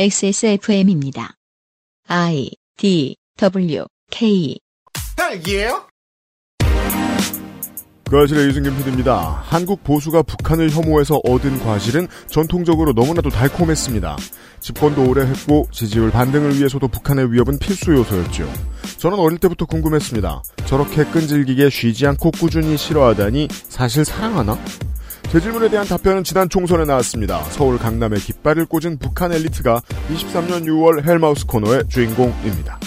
XSFM입니다. I D W K 딸기예요? 그 아실의 유승균 PD입니다. 한국 보수가 북한을 혐오해서 얻은 과실은 전통적으로 너무나도 달콤했습니다. 집권도 오래 했고 지지율 반등을 위해서도 북한의 위협은 필수 요소였죠. 저는 어릴 때부터 궁금했습니다. 저렇게 끈질기게 쉬지 않고 꾸준히 싫어하다니 사실 사랑하나? 제 질문에 대한 답변은 지난 총선에 나왔습니다. 서울 강남에 깃발을 꽂은 북한 엘리트가 23년 6월 헬마우스 코너의 주인공입니다.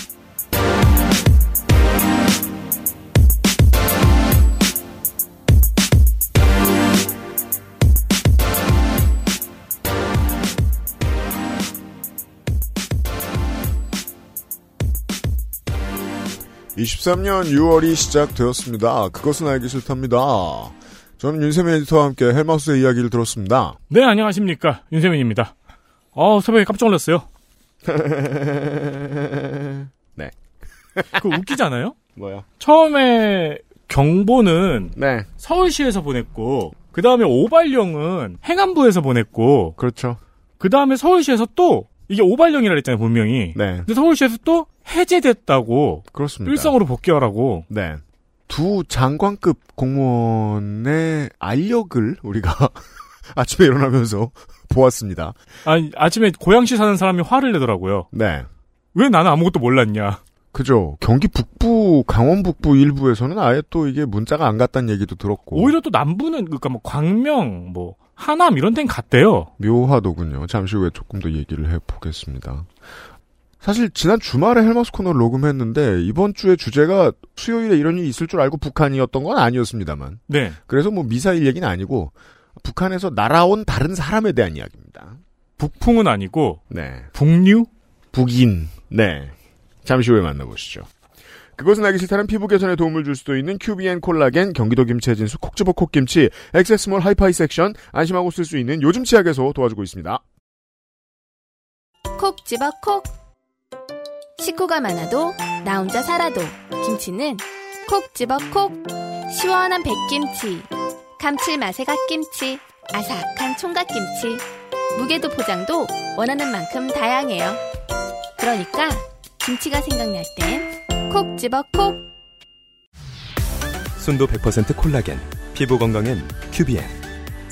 (23년 6월이) 시작되었습니다. 그것은 알기 싫답니다. 저는 윤세민 에디터와 함께 헬마우스의 이야기를 들었습니다. 네, 안녕하십니까. 윤세민입니다. 어, 새벽에 깜짝 놀랐어요. 네. 그 웃기잖아요? 뭐야? 처음에 경보는 네. 서울시에서 보냈고, 그 다음에 오발령은 행안부에서 보냈고, 그렇죠. 그 다음에 서울시에서 또, 이게 오발령이라 그랬잖아요, 분명히. 네. 근데 서울시에서 또 해제됐다고, 그렇습니다. 일성으로 복귀하라고. 네. 두 장관급 공무원의 알력을 우리가 아침에 일어나면서 보았습니다. 아니, 아침에 고양시 사는 사람이 화를 내더라고요. 네. 왜 나는 아무것도 몰랐냐. 그죠. 경기 북부, 강원 북부 일부에서는 아예 또 이게 문자가 안 갔다는 얘기도 들었고. 오히려 또 남부는, 그니까 뭐, 광명, 뭐, 하남 이런 데는 갔대요. 묘하더군요. 잠시 후에 조금 더 얘기를 해보겠습니다. 사실 지난 주말에 헬마스 코너를 녹음했는데 이번 주에 주제가 수요일에 이런 일이 있을 줄 알고 북한이었던 건 아니었습니다만. 네. 그래서 뭐 미사일 얘기는 아니고 북한에서 날아온 다른 사람에 대한 이야기입니다. 북풍은 아니고, 네. 북류? 북인. 네. 잠시 후에 만나보시죠. 그것은 알기 싫다는 피부 개선에 도움을 줄 수도 있는 큐비엔 콜라겐, 경기도 김치 진수 콕집어 콕김치, 액세스몰 하이파이 섹션, 안심하고 쓸 수 있는 요즘 치약에서 도와주고 있습니다. 콕 집어 콕 식구가 많아도 나 혼자 살아도 김치는 콕 집어 콕. 시원한 백김치 감칠맛의 갓김치 아삭한 총각김치. 무게도 포장도 원하는 만큼 다양해요. 그러니까 김치가 생각날 땐 콕 집어 콕. 순도 100% 콜라겐, 피부 건강엔 큐비엔.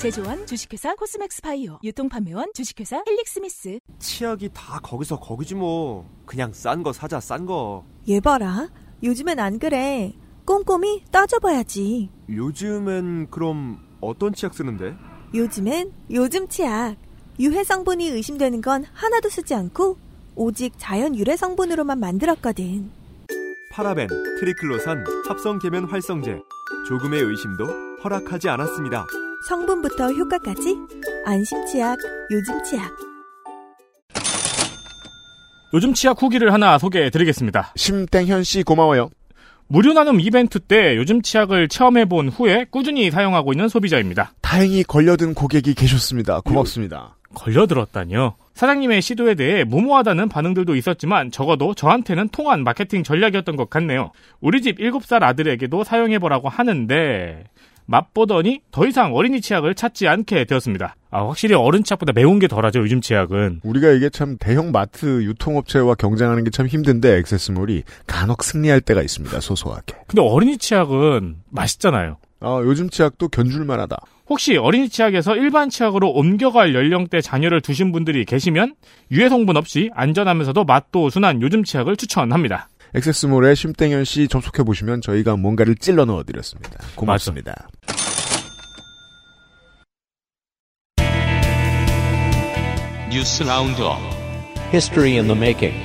제조원 주식회사 코스맥스 바이오 유통판매원 주식회사 헬릭스미스 치약이 다 거기서 거기지 뭐 그냥 싼 거 사자 싼거얘 봐라. 요즘엔 안 그래. 꼼꼼히 따져봐야지. 요즘엔 그럼 어떤 치약 쓰는데? 요즘엔 요즘 치약. 유해 성분이 의심되는 건 하나도 쓰지 않고 오직 자연 유래 성분으로만 만들었거든. 파라벤, 트리클로산, 합성 계면 활성제 조금의 의심도 허락하지 않았습니다 성분부터 효과까지 안심 치약, 요즘 치약. 요즘 치약 후기를 하나 소개해 드리겠습니다. 심땡현 씨 고마워요. 무료 나눔 이벤트 때 요즘 치약을 체험해 본 후에 꾸준히 사용하고 있는 소비자입니다. 다행히 걸려든 고객이 계셨습니다. 고맙습니다. 걸려들었다니요. 사장님의 시도에 대해 무모하다는 반응들도 있었지만 적어도 저한테는 통한 마케팅 전략이었던 것 같네요. 우리 집 7살 아들에게도 사용해보라고 하는데 맛보더니 더 이상 어린이 치약을 찾지 않게 되었습니다. 아, 확실히 어른 치약보다 매운 게 덜하죠, 요즘 치약은. 우리가 이게 참 대형 마트 유통업체와 경쟁하는 게 참 힘든데 액세스몰이 간혹 승리할 때가 있습니다. 소소하게. 근데 어린이 치약은 맛있잖아요. 아, 요즘 치약도 견줄만 하다. 혹시 어린이 치약에서 일반 치약으로 옮겨갈 연령대 자녀를 두신 분들이 계시면 유해 성분 없이 안전하면서도 맛도 순한 요즘 치약을 추천합니다. 액세스몰에 심땡현 씨 접속해 보시면 저희가 뭔가를 찔러 넣어 드렸습니다. 고맙습니다. 뉴스 roundup History in the making.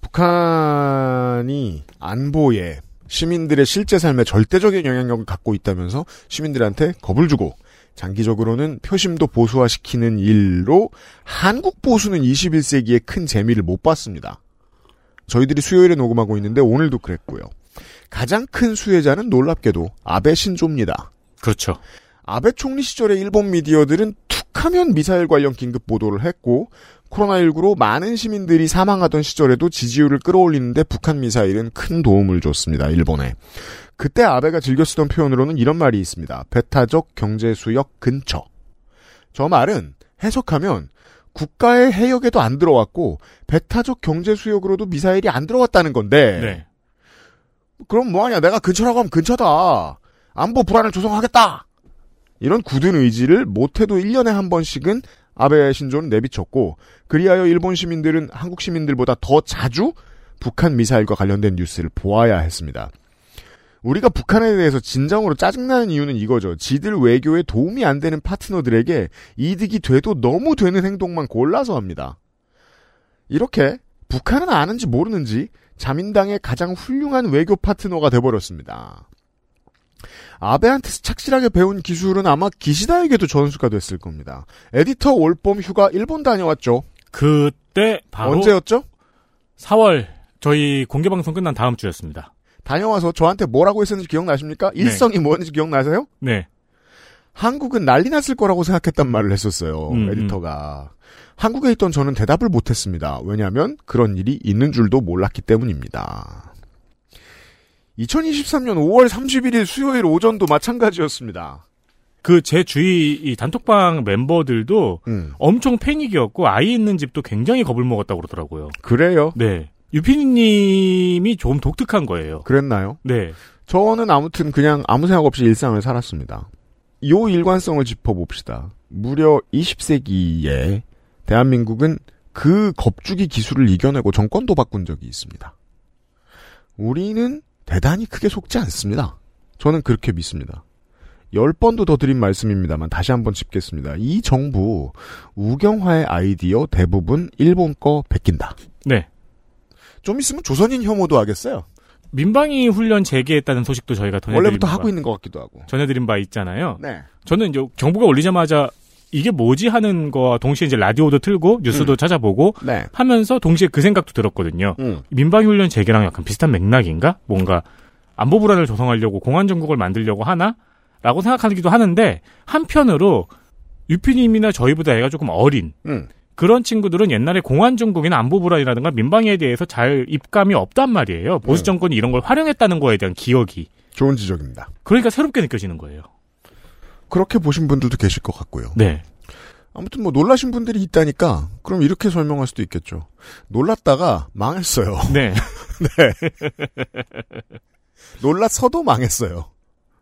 북한이 안보에 시민들의 실제 삶에 절대적인 영향력을 갖고 있다면서 시민들한테 겁을 주고 장기적으로는 표심도 보수화시키는 일로 한국 보수는 21세기에 큰 재미를 못 봤습니다. 저희들이 수요일에 녹음하고 있는데 오늘도 그랬고요. 가장 큰 수혜자는 놀랍게도 아베 신조입니다. 그렇죠. 아베 총리 시절의 일본 미디어들은 툭하면 미사일 관련 긴급 보도를 했고 코로나19로 많은 시민들이 사망하던 시절에도 지지율을 끌어올리는데 북한 미사일은 큰 도움을 줬습니다. 일본에. 그때 아베가 즐겨 쓰던 표현으로는 이런 말이 있습니다. 배타적 경제수역 근처. 저 말은 해석하면 국가의 해역에도 안 들어왔고 배타적 경제 수역으로도 미사일이 안 들어왔다는 건데 네. 그럼 뭐하냐 내가 근처라고 하면 근처다 안보 불안을 조성하겠다 이런 굳은 의지를 못해도 1년에 한 번씩은 아베 신조는 내비쳤고 그리하여 일본 시민들은 한국 시민들보다 더 자주 북한 미사일과 관련된 뉴스를 보아야 했습니다. 우리가 북한에 대해서 진정으로 짜증나는 이유는 이거죠. 지들 외교에 도움이 안 되는 파트너들에게 이득이 돼도 너무 되는 행동만 골라서 합니다. 이렇게 북한은 아는지 모르는지 자민당의 가장 훌륭한 외교 파트너가 돼버렸습니다. 아베한테서 착실하게 배운 기술은 아마 기시다에게도 전수가 됐을 겁니다. 에디터 올봄 휴가 일본 다녀왔죠. 그때 바로 언제였죠? 4월 저희 공개 방송 끝난 다음 주였습니다. 다녀와서 저한테 뭐라고 했었는지 기억나십니까? 일성이 뭐였는지 기억나세요? 네. 한국은 난리 났을 거라고 생각했단 말을 했었어요. 음, 에디터가. 한국에 있던 저는 대답을 못했습니다. 왜냐하면 그런 일이 있는 줄도 몰랐기 때문입니다. 2023년 5월 31일 수요일 오전도 마찬가지였습니다. 그 제 주위 이 단톡방 멤버들도 음. 엄청 패닉이었고 아이 있는 집도 굉장히 겁을 먹었다고 그러더라고요. 그래요? 네. 유피님이 좀 독특한 거예요. 그랬나요? 네. 저는 아무튼 그냥 아무 생각 없이 일상을 살았습니다. 요 일관성을 짚어봅시다. 무려 20세기에 대한민국은 그 겁주기 기술을 이겨내고 정권도 바꾼 적이 있습니다. 우리는 대단히 크게 속지 않습니다. 저는 그렇게 믿습니다. 열 번도 더 드린 말씀입니다만 다시 한번 짚겠습니다. 이 정부 우경화의 아이디어 대부분 일본 거 베낀다. 네. 좀 있으면 조선인 혐오도 하겠어요. 민방위 훈련 재개했다는 소식도 저희가 전해드린 원래부터 바, 하고 있는 것 같기도 하고. 전해드린 바 있잖아요. 네. 저는 이제 정부가 올리자마자 이게 뭐지 하는 거와 동시에 이제 라디오도 틀고 뉴스도 음. 찾아보고 네. 하면서 동시에 그 생각도 들었거든요. 음. 민방위 훈련 재개랑 약간 비슷한 맥락인가? 뭔가 안보 불안을 조성하려고 공안 정국을 만들려고 하나? 라고 생각하기도 하는데 한편으로 유피님이나 저희보다 애가 조금 어린 음. 그런 친구들은 옛날에 공안 정국이나 안보 불안이라든가 민방위에 대해서 잘 입감이 없단 말이에요. 보수 정권이 이런 걸 활용했다는 거에 대한 기억이. 좋은 지적입니다. 그러니까 새롭게 느껴지는 거예요. 그렇게 보신 분들도 계실 것 같고요. 네. 아무튼 뭐 놀라신 분들이 있다니까 그럼 이렇게 설명할 수도 있겠죠. 놀랐다가 망했어요. 네. 네. 놀랐어도 망했어요.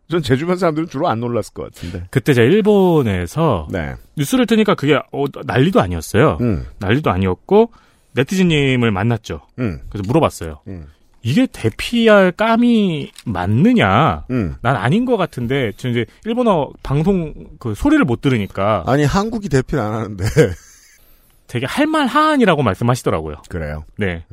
전 제 주변 사람들은 주로 안 놀랐을 것 같은데. 그때 제가 일본에서 네. 뉴스를 트니까 그게 어, 난리도 아니었어요. 음. 난리도 아니었고 네티즌님을 만났죠. 음. 그래서 물어봤어요. 음. 이게 대피할 감이 맞느냐? 음. 난 아닌 것 같은데 저 이제 일본어 방송 그 소리를 못 들으니까 아니 한국이 대피를 안 하는데 되게 할만한이라고 말씀하시더라고요. 그래요. 네,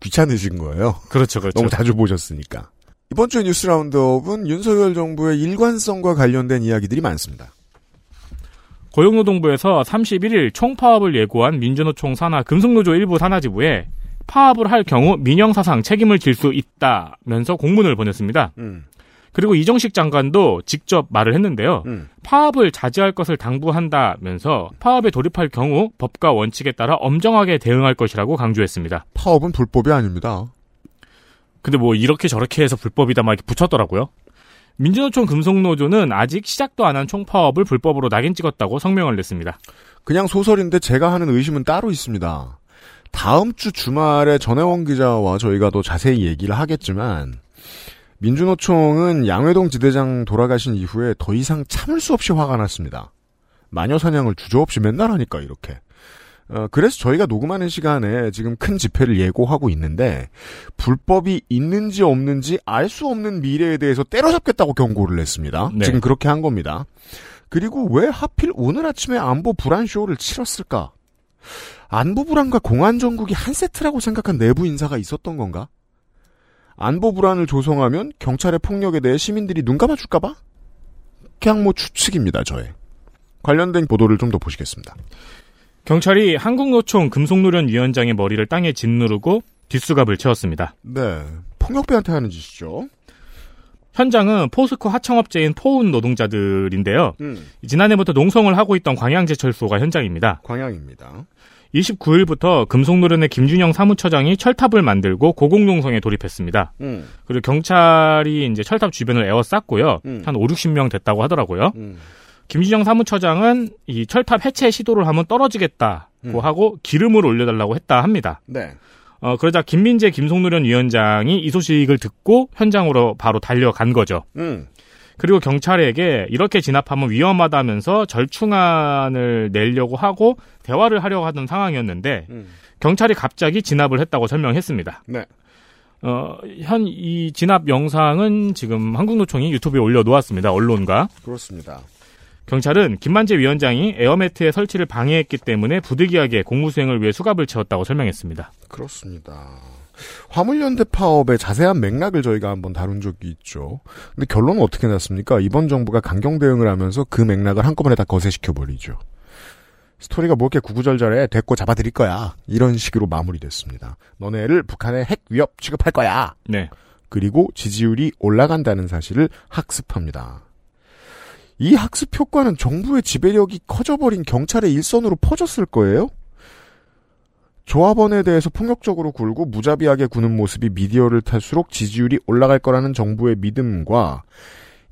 귀찮으신 거예요. 그렇죠, 그렇죠. 너무 자주 보셨으니까. 이번 주 뉴스 라운드업은 윤석열 정부의 일관성과 관련된 이야기들이 많습니다. 고용노동부에서 31일 총파업을 예고한 민주노총 산하 금속노조 일부 산하지부에 파업을 할 경우 민영사상 책임을 질 수 있다면서 공문을 보냈습니다. 음. 그리고 이정식 장관도 직접 말을 했는데요. 음. 파업을 자제할 것을 당부한다면서 파업에 돌입할 경우 법과 원칙에 따라 엄정하게 대응할 것이라고 강조했습니다. 파업은 불법이 아닙니다. 근데 뭐 이렇게 저렇게 해서 불법이다 막 이렇게 붙였더라고요. 민주노총 금속노조는 아직 시작도 안 한 총파업을 불법으로 낙인 찍었다고 성명을 냈습니다. 그냥 소설인데 제가 하는 의심은 따로 있습니다. 다음 주 주말에 전혜원 기자와 저희가 더 자세히 얘기를 하겠지만 민주노총은 양회동 지대장 돌아가신 이후에 더 이상 참을 수 없이 화가 났습니다. 마녀 사냥을 주저없이 맨날 하니까 이렇게. 어, 그래서 저희가 녹음하는 시간에 지금 큰 집회를 예고하고 있는데 불법이 있는지 없는지 알 수 없는 미래에 대해서 때려잡겠다고 경고를 냈습니다. 네. 지금 그렇게 한 겁니다. 그리고 왜 하필 오늘 아침에 안보 불안 쇼를 치렀을까? 안보 불안과 공안 정국이 한 세트라고 생각한 내부 인사가 있었던 건가? 안보 불안을 조성하면 경찰의 폭력에 대해 시민들이 눈 감아줄까봐? 그냥 뭐 추측입니다, 저의. 관련된 보도를 좀 더 보시겠습니다. 경찰이 한국노총 금속노련 위원장의 머리를 땅에 짓누르고 뒷수갑을 채웠습니다. 네. 폭력배한테 하는 짓이죠. 현장은 포스코 하청업체인 포운 노동자들인데요. 음. 지난해부터 농성을 하고 있던 광양제철소가 현장입니다. 광양입니다. 29일부터 금속노련의 김준영 사무처장이 철탑을 만들고 고공농성에 돌입했습니다. 음. 그리고 경찰이 이제 철탑 주변을 에워쌌고요. 음. 한 5, 60명 됐다고 하더라고요. 음. 김준영 사무처장은 이 철탑 해체 시도를 하면 떨어지겠다고 음. 하고 기름을 올려달라고 했다 합니다. 네. 어, 그러자 김민재 김송노련 위원장이 이 소식을 듣고 현장으로 바로 달려간 거죠. 음. 그리고 경찰에게 이렇게 진압하면 위험하다면서 절충안을 내려고 하고 대화를 하려고 하던 상황이었는데 음. 경찰이 갑자기 진압을 했다고 설명했습니다. 네. 어, 현 이 진압 영상은 지금 한국노총이 유튜브에 올려놓았습니다. 언론과. 그렇습니다. 경찰은 김만재 위원장이 에어매트의 설치를 방해했기 때문에 부득이하게 공무수행을 위해 수갑을 채웠다고 설명했습니다. 그렇습니다. 화물연대 파업의 자세한 맥락을 저희가 한번 다룬 적이 있죠. 근데 결론은 어떻게 났습니까? 이번 정부가 강경 대응을 하면서 그 맥락을 한꺼번에 다 거세시켜 버리죠. 스토리가 뭐 이렇게 구구절절해 데리고 잡아드릴 거야. 이런 식으로 마무리됐습니다. 너네를 북한의 핵 위협 취급할 거야. 네. 그리고 지지율이 올라간다는 사실을 학습합니다. 이 학습 효과는 정부의 지배력이 커져버린 경찰의 일선으로 퍼졌을 거예요? 조합원에 대해서 폭력적으로 굴고 무자비하게 구는 모습이 미디어를 탈수록 지지율이 올라갈 거라는 정부의 믿음과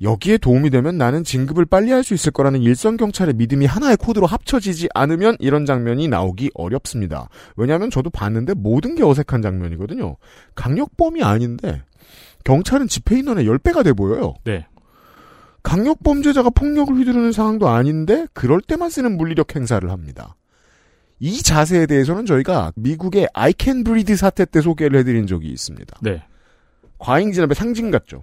여기에 도움이 되면 나는 진급을 빨리 할 수 있을 거라는 일선 경찰의 믿음이 하나의 코드로 합쳐지지 않으면 이런 장면이 나오기 어렵습니다. 왜냐하면 저도 봤는데 모든 게 어색한 장면이거든요. 강력범이 아닌데 경찰은 집회 인원의 10배가 돼 보여요. 네. 강력범죄자가 폭력을 휘두르는 상황도 아닌데 그럴 때만 쓰는 물리력 행사를 합니다. 이 자세에 대해서는 저희가 미국의 I can breathe 사태 때 소개를 해드린 적이 있습니다. 네. 과잉 진압의 상징 같죠.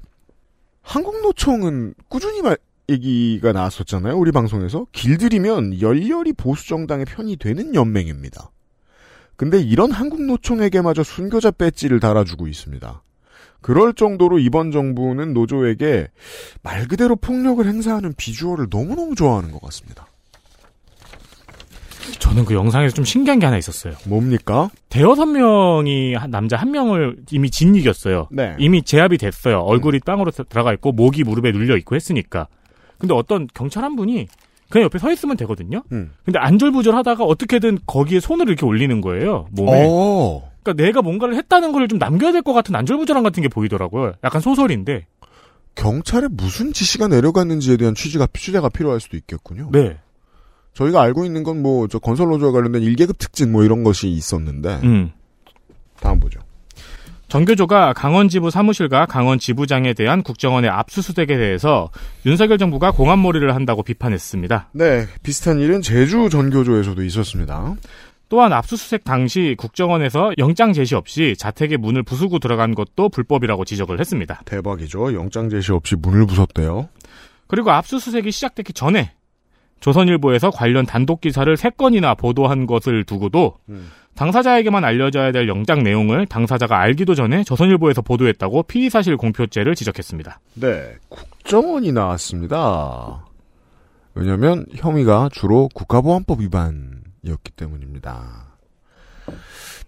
한국노총은 꾸준히 말, 얘기가 나왔었잖아요. 우리 방송에서. 길들이면 열렬히 보수정당의 편이 되는 연맹입니다. 근데 이런 한국노총에게마저 순교자 배지를 달아주고 있습니다. 그럴 정도로 이번 정부는 노조에게 말 그대로 폭력을 행사하는 비주얼을 너무너무 좋아하는 것 같습니다. 저는 그 영상에서 좀 신기한 게 하나 있었어요. 뭡니까? 대여섯 명이 한 남자 한 명을 이미 진이겼어요. 네. 이미 제압이 됐어요. 얼굴이 땅으로 들어가 있고 목이 무릎에 눌려 있고 했으니까. 근데 어떤 경찰 한 분이 그냥 옆에 서 있으면 되거든요. 음. 근데 안절부절 하다가 어떻게든 거기에 손을 이렇게 올리는 거예요. 몸에. 어. 그러니까 내가 뭔가를 했다는 걸 좀 남겨야 될 것 같은 안절부절한 같은 게 보이더라고요. 약간 소설인데. 경찰에 무슨 지시가 내려갔는지에 대한 취지가 취재가 필요할 수도 있겠군요. 네. 저희가 알고 있는 건 뭐 저 건설 노조와 관련된 일계급 특진 뭐 이런 것이 있었는데 음. 다음 보죠. 정교조가 강원 지부 사무실과 강원 지부장에 대한 국정원의 압수수색에 대해서 윤석열 정부가 공안몰이를 한다고 비판했습니다. 네, 비슷한 일은 제주 전교조에서도 있었습니다. 또한 압수수색 당시 국정원에서 영장 제시 없이 자택의 문을 부수고 들어간 것도 불법이라고 지적을 했습니다. 대박이죠. 영장 제시 없이 문을 부쉈대요. 그리고 압수수색이 시작되기 전에 조선일보에서 관련 단독 기사를 3건이나 보도한 것을 두고도 당사자에게만 알려져야 될 영장 내용을 당사자가 알기도 전에 조선일보에서 보도했다고 피의사실 공표죄를 지적했습니다. 네, 국정원이 나왔습니다. 왜냐하면 혐의가 주로 국가보안법 위반이었기 때문입니다.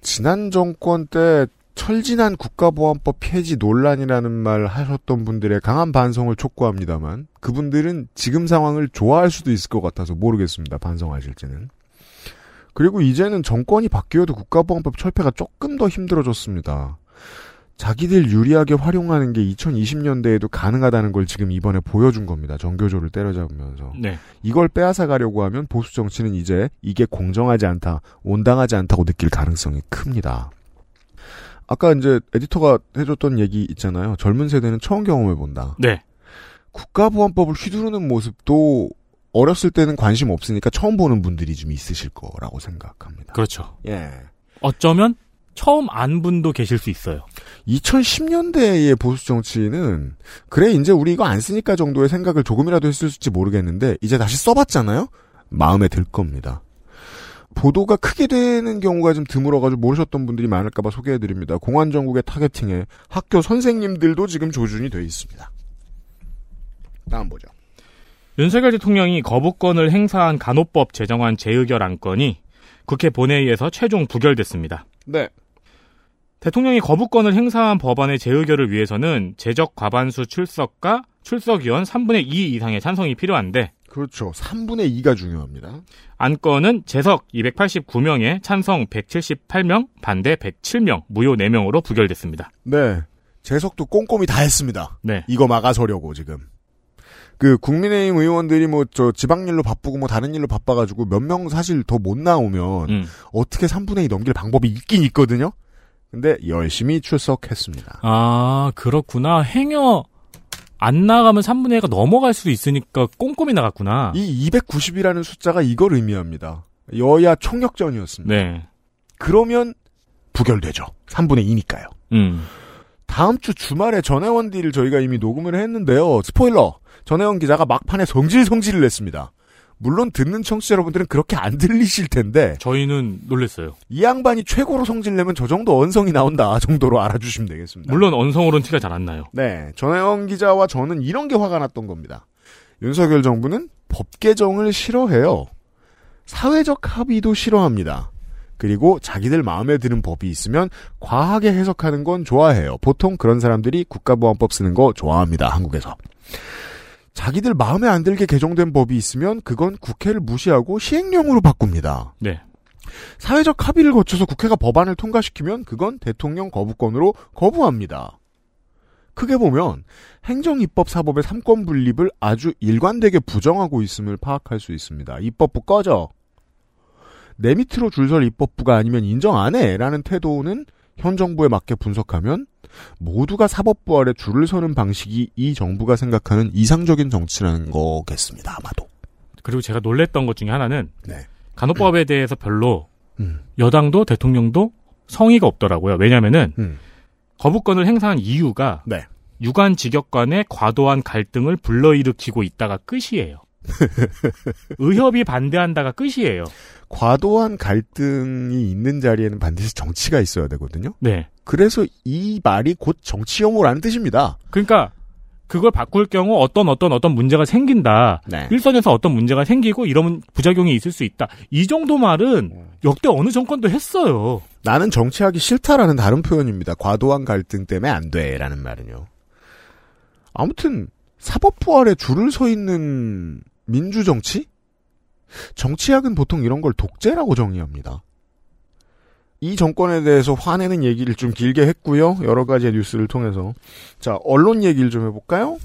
지난 정권 때 철진한 국가보안법 폐지 논란이라는 말 하셨던 분들의 강한 반성을 촉구합니다만 그분들은 지금 상황을 좋아할 수도 있을 것 같아서 모르겠습니다. 반성하실지는. 그리고 이제는 정권이 바뀌어도 국가보안법 철폐가 조금 더 힘들어졌습니다. 자기들 유리하게 활용하는 게 2020년대에도 가능하다는 걸 지금 이번에 보여준 겁니다. 정교조를 때려잡으면서. 네. 이걸 빼앗아 가려고 하면 보수 정치는 이제 이게 공정하지 않다, 온당하지 않다고 느낄 가능성이 큽니다. 아까 이제 에디터가 해줬던 얘기 있잖아요. 젊은 세대는 처음 경험해 본다. 네. 국가보안법을 휘두르는 모습도 어렸을 때는 관심 없으니까 처음 보는 분들이 좀 있으실 거라고 생각합니다. 그렇죠. 예. 어쩌면 처음 안 분도 계실 수 있어요. 2010년대의 보수 정치는 그래 이제 우리 이거 안 쓰니까 정도의 생각을 조금이라도 했을지 모르겠는데 이제 다시 써봤잖아요. 마음에 들 겁니다. 보도가 크게 되는 경우가 좀 드물어가지고 모르셨던 분들이 많을까봐 소개해드립니다. 공안 정국의 targeting에 학교 선생님들도 지금 조준이 돼 있습니다. 다음 보죠. 윤석열 대통령이 거부권을 행사한 간호법 제정안 재의결 안건이 국회 본회의에서 최종 부결됐습니다. 네. 대통령이 거부권을 행사한 법안의 재의결을 위해서는 제적 과반수 출석과 출석위원 3분의 2 이상의 찬성이 필요한데 그렇죠. 3분의 2가 중요합니다. 안건은 재석 289명에 찬성 178명, 반대 107명, 무효 4명으로 부결됐습니다. 네. 재석도 꼼꼼히 다 했습니다. 네. 이거 막아서려고 지금. 그 국민의힘 의원들이 뭐 저 지방일로 바쁘고 뭐 다른 일로 바빠가지고 몇 명 사실 더 못 나오면 음. 어떻게 3분의 2 넘길 방법이 있긴 있거든요. 근데 열심히 출석했습니다. 아, 그렇구나. 행여 안 나가면 3분의 1가 넘어갈 수도 있으니까 꼼꼼히 나갔구나. 이 290이라는 숫자가 이걸 의미합니다. 여야 총력전이었습니다. 네. 그러면 부결되죠. 3분의 2니까요. 음. 다음 주 주말에 전혜원 딜을 저희가 이미 녹음을 했는데요. 스포일러. 전혜원 기자가 막판에 성질 성질을 냈습니다. 물론 듣는 청취자 여러분들은 그렇게 안 들리실 텐데 저희는 놀랬어요. 이 양반이 최고로 성질내면 저 정도 언성이 나온다 정도로 알아주시면 되겠습니다. 물론 언성으로는 티가 잘 안 나요. 네, 전혜영 기자와 저는 이런 게 화가 났던 겁니다. 윤석열 정부는 법 개정을 싫어해요. 사회적 합의도 싫어합니다. 그리고 자기들 마음에 드는 법이 있으면 과하게 해석하는 건 좋아해요. 보통 그런 사람들이 국가보안법 쓰는 거 좋아합니다. 한국에서. 자기들 마음에 안 들게 개정된 법이 있으면 그건 국회를 무시하고 시행령으로 바꿉니다. 네. 사회적 합의를 거쳐서 국회가 법안을 통과시키면 그건 대통령 거부권으로 거부합니다. 크게 보면 행정 입법 사법의 삼권 분립을 아주 일관되게 부정하고 있음을 파악할 수 있습니다. 입법부 꺼져. 내 밑으로 줄설 입법부가 아니면 인정 안 해라는 태도는 현 정부에 맞게 분석하면 모두가 사법부 아래 줄을 서는 방식이 이 정부가 생각하는 이상적인 정치라는 거겠습니다. 아마도. 그리고 제가 놀랬던 것 중에 하나는 네. 간호법에 대해서 별로 음. 여당도 대통령도 성의가 없더라고요. 왜냐면은 음. 거부권을 행사한 이유가 네. 유관 직역 간의 과도한 갈등을 불러일으키고 있다가 끝이에요. 의협이 반대한다가 끝이에요. 과도한 갈등이 있는 자리에는 반드시 정치가 있어야 되거든요. 네. 그래서 이 말이 곧 정치 혐오라는 뜻입니다. 그러니까 그걸 바꿀 경우 어떤 어떤 어떤 문제가 생긴다. 네. 일선에서 어떤 문제가 생기고 이러면 부작용이 있을 수 있다. 이 정도 말은 역대 어느 정권도 했어요. 나는 정치하기 싫다라는 다른 표현입니다. 과도한 갈등 때문에 안 돼라는 말은요. 아무튼 사법부 아래 줄을 서 있는 민주정치? 정치학은 보통 이런 걸 독재라고 정의합니다. 이 정권에 대해서 화내는 얘기를 좀 길게 했고요. 여러 가지 뉴스를 통해서. 자, 언론 얘기를 좀 해볼까요?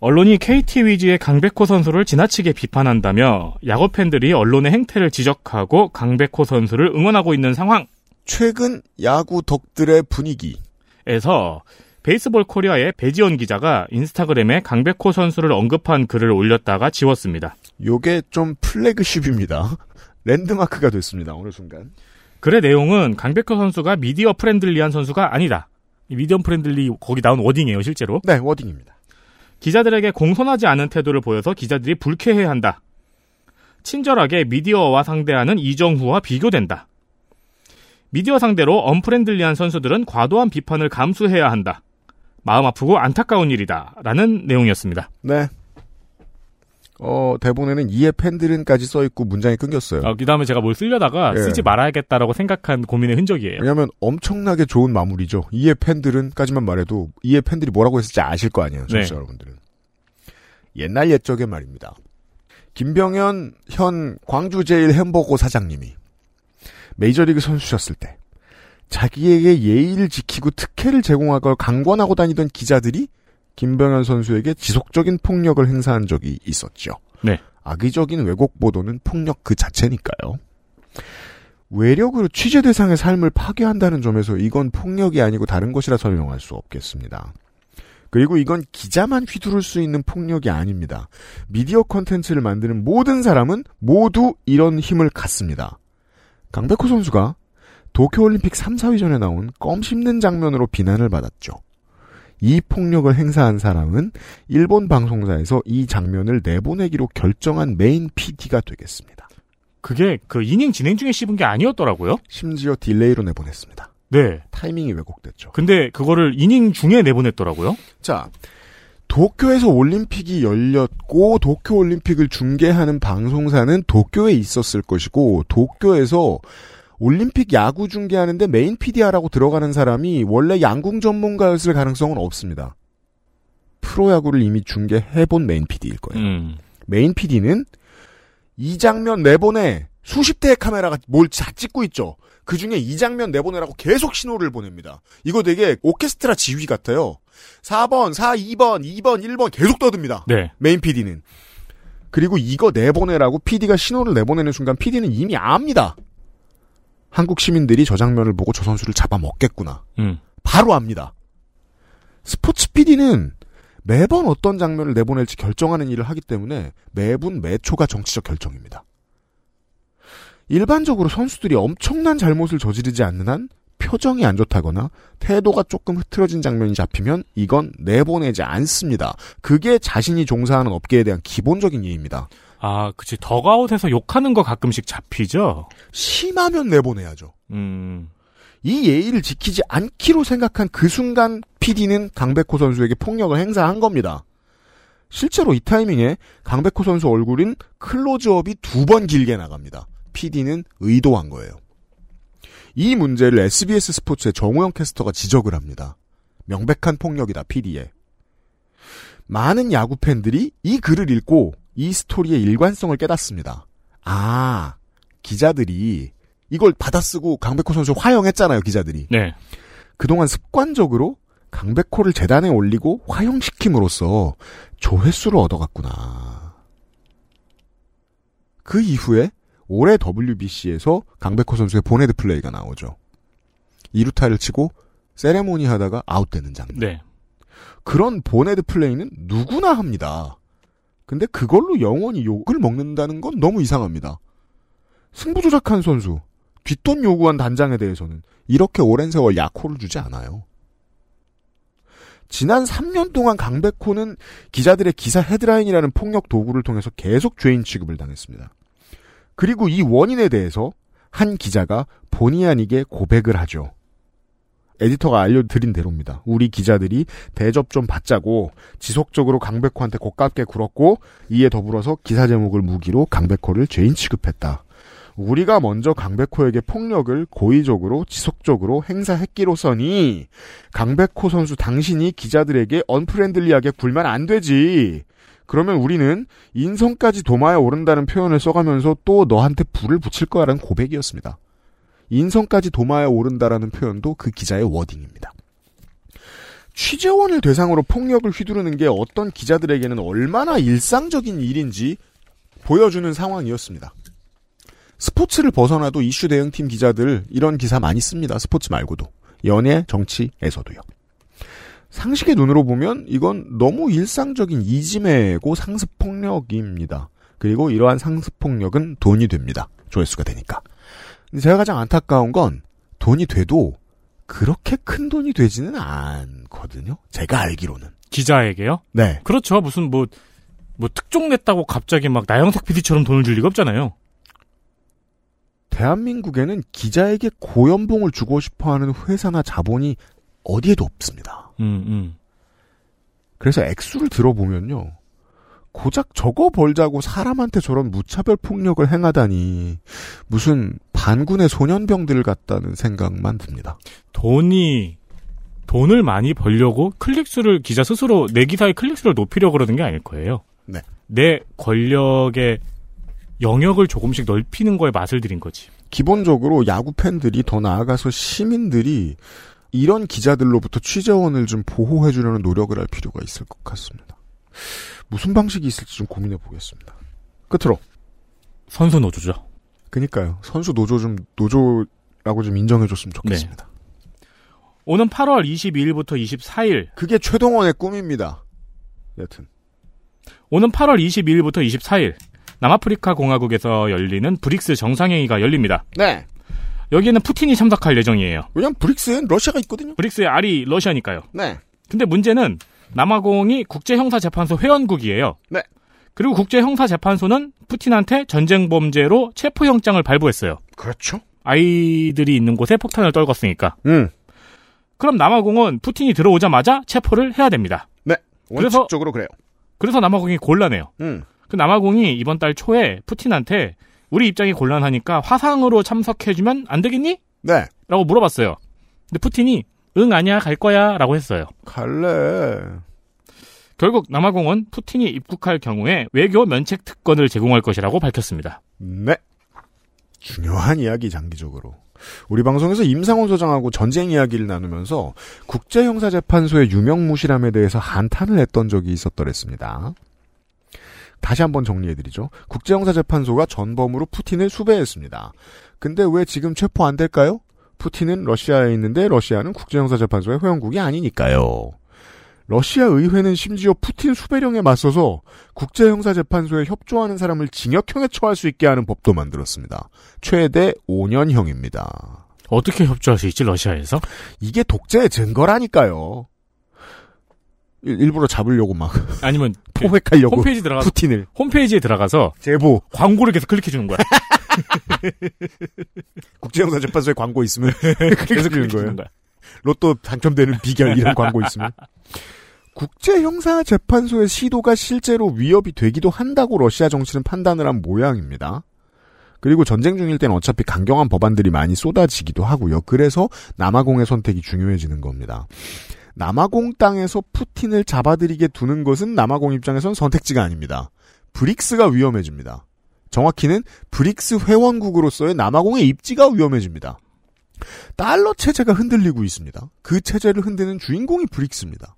언론이 KT 위즈의 강백호 선수를 지나치게 비판한다며 야구 팬들이 언론의 행태를 지적하고 강백호 선수를 응원하고 있는 상황. 최근 야구 덕들의 분위기. 에서 베이스볼 코리아의 배지원 기자가 인스타그램에 강백호 선수를 언급한 글을 올렸다가 지웠습니다. 요게 좀 플래그십입니다. 랜드마크가 됐습니다. 어느 순간. 글의 내용은 강백호 선수가 미디어 friendly한 선수가 아니다. 이 미디어 friendly 거기 나온 wording이에요, 실제로. 네, wording입니다. 기자들에게 공손하지 않은 태도를 보여서 기자들이 불쾌해한다. 친절하게 미디어와 상대하는 이정후와 비교된다. 미디어 상대로 unfriendly한 선수들은 과도한 비판을 감수해야 한다. 마음 아프고 안타까운 일이다. 라는 내용이었습니다. 네. 어, 대본에는 이에 팬들은까지 써있고 문장이 끊겼어요. 그 다음에 제가 뭘 쓰려다가 예. 쓰지 말아야겠다라고 생각한 고민의 흔적이에요. 왜냐면 엄청나게 좋은 마무리죠. 이에 팬들은까지만 말해도 이에 팬들이 뭐라고 했을지 아실 거 아니에요. 청취자 네. 여러분들은. 옛날 옛적의 말입니다. 김병현 현 광주 제일 햄버거 사장님이 메이저리그 선수셨을 때 자기에게 예의를 지키고 특혜를 제공하고 강권하고 다니던 기자들이 김병현 선수에게 지속적인 폭력을 행사한 적이 있었죠. 네. 악의적인 왜곡 보도는 폭력 그 자체니까요. 외력으로 취재 대상의 삶을 파괴한다는 점에서 이건 폭력이 아니고 다른 것이라 설명할 수 없겠습니다. 그리고 이건 기자만 휘두를 수 있는 폭력이 아닙니다. 미디어 컨텐츠를 만드는 모든 사람은 모두 이런 힘을 갖습니다. 강백호 선수가 도쿄올림픽 3, 4위전에 나온 껌 씹는 장면으로 비난을 받았죠. 이 폭력을 행사한 사람은 일본 방송사에서 이 장면을 내보내기로 결정한 메인 PD가 되겠습니다. 그게 그 이닝 진행 중에 씹은 게 아니었더라고요. 심지어 delay로 내보냈습니다. 네. 타이밍이 왜곡됐죠. 근데 그거를 이닝 중에 내보냈더라고요. 자, 도쿄에서 올림픽이 열렸고 도쿄 올림픽을 중계하는 방송사는 도쿄에 있었을 것이고 도쿄에서 올림픽 야구 중계하는데 메인 PD하라고 들어가는 사람이 원래 양궁 전문가였을 가능성은 없습니다. 프로야구를 이미 중계해본 메인 PD일 거예요. 음. 메인 PD는 이 장면 내보내 수십 대의 카메라가 뭘 다 찍고 있죠. 그 중에 이 장면 내보내라고 계속 신호를 보냅니다. 이거 되게 오케스트라 지휘 같아요. 4번, 4, 2번, 2번, 1번 계속 떠듭니다. 네. 메인 PD는. 그리고 이거 내보내라고 PD가 신호를 내보내는 순간 PD는 이미 압니다. 한국 시민들이 저 장면을 보고 저 선수를 잡아먹겠구나. 음. 바로 압니다. 스포츠 PD는 매번 어떤 장면을 내보낼지 결정하는 일을 하기 때문에 매분 매초가 정치적 결정입니다. 일반적으로 선수들이 엄청난 잘못을 저지르지 않는 한 표정이 안 좋다거나 태도가 조금 흐트러진 장면이 잡히면 이건 내보내지 않습니다. 그게 자신이 종사하는 업계에 대한 기본적인 예입니다. 아, 그치. 덕아웃에서 욕하는 거 가끔씩 잡히죠? 심하면 내보내야죠. 음. 이 예의를 지키지 않기로 생각한 그 순간 PD는 강백호 선수에게 폭력을 행사한 겁니다. 실제로 이 타이밍에 강백호 선수 얼굴인 클로즈업이 두 번 길게 나갑니다. PD는 의도한 거예요. 이 문제를 SBS 스포츠의 정우영 캐스터가 지적을 합니다. 명백한 폭력이다, PD에. 많은 야구 팬들이 이 글을 읽고 이 스토리의 일관성을 깨닫습니다. 아, 기자들이 이걸 받아쓰고 강백호 선수 화형했잖아요, 기자들이. 네. 그동안 습관적으로 강백호를 재단에 올리고 화형시킴으로써 조회수를 얻어갔구나. 그 이후에 올해 WBC에서 강백호 선수의 보네드 플레이가 나오죠. 2루타를 치고 세레모니 하다가 아웃되는 장면. 네. 그런 보네드 플레이는 누구나 합니다. 근데 그걸로 영원히 욕을 먹는다는 건 너무 이상합니다. 승부 조작한 선수, 뒷돈 요구한 단장에 대해서는 이렇게 오랜 세월 약호를 주지 않아요. 지난 3년 동안 강백호는 기자들의 기사 헤드라인이라는 폭력 도구를 통해서 계속 죄인 취급을 당했습니다. 그리고 이 원인에 대해서 한 기자가 본의 아니게 고백을 하죠. 에디터가 알려드린 대로입니다. 우리 기자들이 대접 좀 받자고 지속적으로 강백호한테 고깝게 굴었고 이에 더불어서 기사 제목을 무기로 강백호를 죄인 취급했다. 우리가 먼저 강백호에게 폭력을 고의적으로 지속적으로 행사했기로서니 강백호 선수 당신이 기자들에게 언프렌들리하게 굴면 안 되지. 그러면 우리는 인성까지 도마에 오른다는 표현을 써가면서 또 너한테 불을 붙일 거야라는 고백이었습니다. 인성까지 도마에 오른다라는 표현도 그 기자의 워딩입니다. 취재원을 대상으로 폭력을 휘두르는 게 어떤 기자들에게는 얼마나 일상적인 일인지 보여주는 상황이었습니다. 스포츠를 벗어나도 이슈 대응팀 기자들 이런 기사 많이 씁니다. 스포츠 말고도. 연예, 정치에서도요. 상식의 눈으로 보면 이건 너무 일상적인 이지매고 상습폭력입니다. 그리고 이러한 상습폭력은 돈이 됩니다. 조회수가 되니까. 근데 제가 가장 안타까운 건 돈이 돼도 그렇게 큰 돈이 되지는 않거든요. 제가 알기로는. 기자에게요? 네. 그렇죠. 무슨 뭐, 뭐 특종 냈다고 갑자기 막 나영석 PD처럼 돈을 줄 리가 없잖아요. 대한민국에는 기자에게 고연봉을 주고 싶어 하는 회사나 자본이 어디에도 없습니다. 음, 음. 그래서 액수를 들어보면요. 고작 저거 벌자고 사람한테 저런 무차별 폭력을 행하다니 무슨 반군의 소년병들 같다는 생각만 듭니다. 돈이 돈을 많이 벌려고 클릭수를 기자 스스로 내 기사의 클릭수를 높이려고 그러는 게 아닐 거예요. 네. 내 권력의 영역을 조금씩 넓히는 거에 맛을 들인 거지. 기본적으로 야구 팬들이 더 나아가서 시민들이 이런 기자들로부터 취재원을 좀 보호해 주려는 노력을 할 필요가 있을 것 같습니다. 무슨 방식이 있을지 좀 고민해 보겠습니다. 끝으로 선수 노조죠. 그니까요. 선수 노조 좀 노조라고 좀 인정해 줬으면 좋겠습니다. 오는 8월 22일부터 24일 그게 최동원의 꿈입니다. 여튼 오는 8월 22일부터 24일 남아프리카 공화국에서 열리는 브릭스 정상회의가 열립니다. 네. 여기에는 푸틴이 참석할 예정이에요. 왜냐면 브릭스엔 러시아가 있거든요. 브릭스의 R이 러시아니까요. 네. 근데 문제는 남아공이 국제형사재판소 회원국이에요. 네. 그리고 국제형사재판소는 푸틴한테 전쟁 범죄로 체포영장을 발부했어요. 그렇죠. 아이들이 있는 곳에 폭탄을 떨궜으니까. 음. 그럼 남아공은 푸틴이 들어오자마자 체포를 해야 됩니다. 네. 그래서- 원칙적으로 그래요. 그래서 남아공이 곤란해요. 음. 그 남아공이 이번 달 초에 푸틴한테 우리 입장이 곤란하니까 화상으로 참석해주면 안 되겠니? 네. 라고 물어봤어요. 근데 푸틴이 응 아니야 갈 거야 라고 했어요. 갈래. 결국 남아공은 푸틴이 입국할 경우에 외교 면책 특권을 제공할 것이라고 밝혔습니다. 네. 중요한 이야기 장기적으로. 우리 방송에서 임상훈 소장하고 전쟁 이야기를 나누면서 국제형사재판소의 유명무실함에 대해서 한탄을 했던 적이 있었더랬습니다. 다시 한번 정리해드리죠. 국제형사재판소가 전범으로 푸틴을 수배했습니다. 근데 왜 지금 체포 안 될까요? 푸틴은 러시아에 있는데 러시아는 국제형사재판소의 회원국이 아니니까요. 러시아 의회는 심지어 푸틴 수배령에 맞서서 국제형사재판소에 협조하는 사람을 징역형에 처할 수 있게 하는 법도 만들었습니다. 최대 5년형입니다. 어떻게 협조할 수 있지 러시아에서? 이게 독재의 증거라니까요. 일- 일부러 잡으려고 막 아니면 그 포획하려고 홈페이지 들어가서 푸틴을 홈페이지에 들어가서 제보 광고를 계속 클릭해 주는 거야. 국제형사재판소에 광고 있으면 계속 주는 거예요. 로또 당첨되는 비결 이런 광고 있으면 국제형사재판소의 시도가 실제로 위협이 되기도 한다고 러시아 정치는 판단을 한 모양입니다. 그리고 전쟁 중일 땐 어차피 강경한 법안들이 많이 쏟아지기도 하고요. 그래서 남아공의 선택이 중요해지는 겁니다. 남아공 땅에서 푸틴을 잡아들이게 두는 것은 남아공 입장에선 선택지가 아닙니다. 브릭스가 위험해집니다. 정확히는 브릭스 회원국으로서의 남아공의 입지가 위험해집니다. 달러 체제가 흔들리고 있습니다. 그 체제를 흔드는 주인공이 브릭스입니다.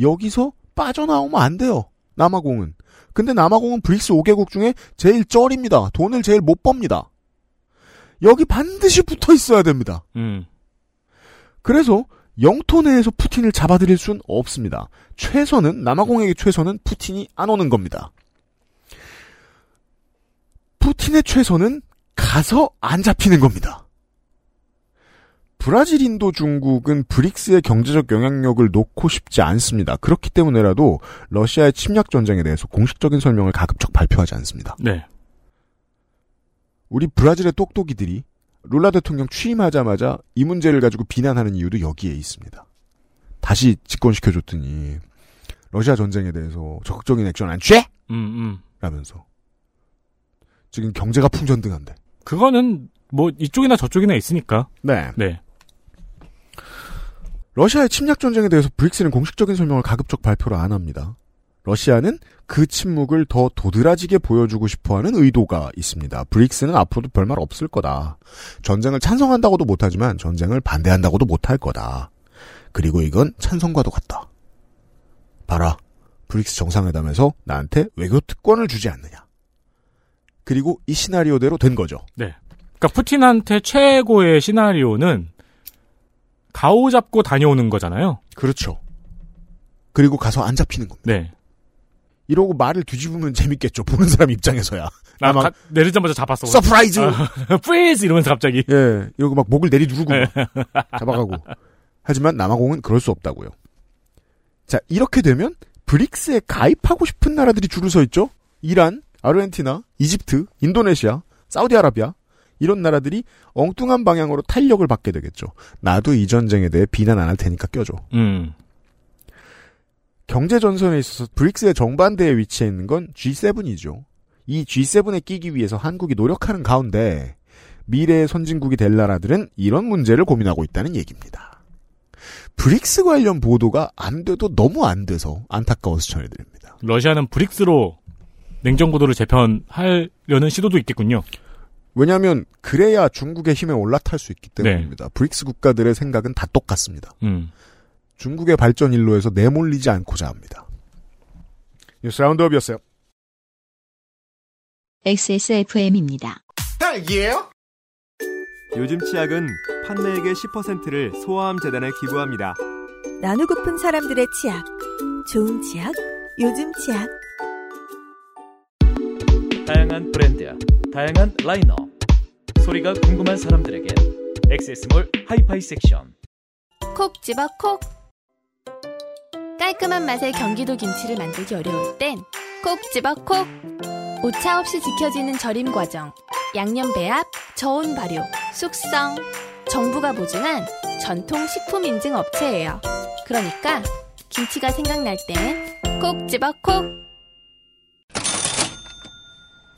여기서 빠져나오면 안 돼요. 남아공은. 근데 남아공은 브릭스 5개국 중에 제일 쩌리입니다. 돈을 제일 못 법니다. 여기 반드시 붙어 있어야 됩니다. 음. 그래서 영토 내에서 푸틴을 잡아들일 순 없습니다. 최선은 남아공에게 최선은 푸틴이 안 오는 겁니다. 푸틴의 최선은 가서 안 잡히는 겁니다. 브라질, 인도, 중국은 브릭스의 경제적 영향력을 놓고 싶지 않습니다. 그렇기 때문에라도 러시아의 침략 전쟁에 대해서 공식적인 설명을 가급적 발표하지 않습니다. 네. 우리 브라질의 똑똑이들이 룰라 대통령 취임하자마자 이 문제를 가지고 비난하는 이유도 여기에 있습니다. 다시 집권시켜줬더니 러시아 전쟁에 대해서 적극적인 액션 안 취해? 음, 음. 라면서 지금 경제가 풍전등한데. 그거는 뭐 이쪽이나 저쪽이나 있으니까. 네. 네. 러시아의 침략 전쟁에 대해서 브릭스는 공식적인 설명을 가급적 발표를 안 합니다. 러시아는 그 침묵을 더 도드라지게 보여주고 싶어하는 의도가 있습니다. 브릭스는 앞으로도 별말 없을 거다. 전쟁을 찬성한다고도 못하지만 전쟁을 반대한다고도 못할 거다. 그리고 이건 찬성과도 같다. 봐라. 브릭스 정상회담에서 나한테 외교 특권을 주지 않느냐. 그리고 이 시나리오대로 된 거죠. 네. 그러니까 푸틴한테 최고의 시나리오는 가오 잡고 다녀오는 거잖아요. 그렇죠. 그리고 가서 안 잡히는 겁니다. 네. 이러고 말을 뒤집으면 재밌겠죠. 보는 사람 입장에서야. 나 아마 가- 내리자마자 잡았어. surprise! Freeze 이러면서 갑자기. 예, 이러고 막 목을 내리누르고 네. 막 잡아가고. 하지만 남아공은 그럴 수 없다고요. 자, 이렇게 되면 브릭스에 가입하고 싶은 나라들이 줄을 서 있죠. 이란, 아르헨티나, 이집트, 인도네시아, 사우디아라비아 이런 나라들이 엉뚱한 방향으로 탄력을 받게 되겠죠. 나도 이 전쟁에 대해 비난 안 할 테니까 껴줘. 음. 경제 전선에 있어서 브릭스의 정반대에 위치해 있는 건 G7이죠. 이 G7에 끼기 위해서 한국이 노력하는 가운데 미래의 선진국이 될 나라들은 이런 문제를 고민하고 있다는 얘기입니다. 브릭스 관련 보도가 안 돼도 너무 안 돼서 안타까워서 전해드립니다. 러시아는 브릭스로 냉전 구도를 재편하려는 시도도 있겠군요. 왜냐하면 그래야 중국의 힘에 올라탈 수 있기 때문입니다. 브릭스 국가들의 생각은 다 똑같습니다. 음. 중국의 발전 일로에서 내몰리지 않고자 합니다. 뉴스 roundup이었어요. XSFM입니다. 딸기예요? 요즘 치약은 판매액의 10%를 소아암 재단에 기부합니다. 나누고픈 사람들의 치약. 좋은 치약, 요즘 치약. 다양한 브랜드, 다양한 라인업. 소리가 궁금한 사람들에게 액세스몰 하이파이 섹션. 콕 집어 콕. 깔끔한 맛의 경기도 김치를 만들기 어려울 땐 콕 집어 콕. 오차 없이 지켜지는 절임 과정, 양념 배합, 저온 발효, 숙성. 정부가 보증한 전통 식품 인증 업체예요. 그러니까 김치가 생각날 땐 콕 집어 콕.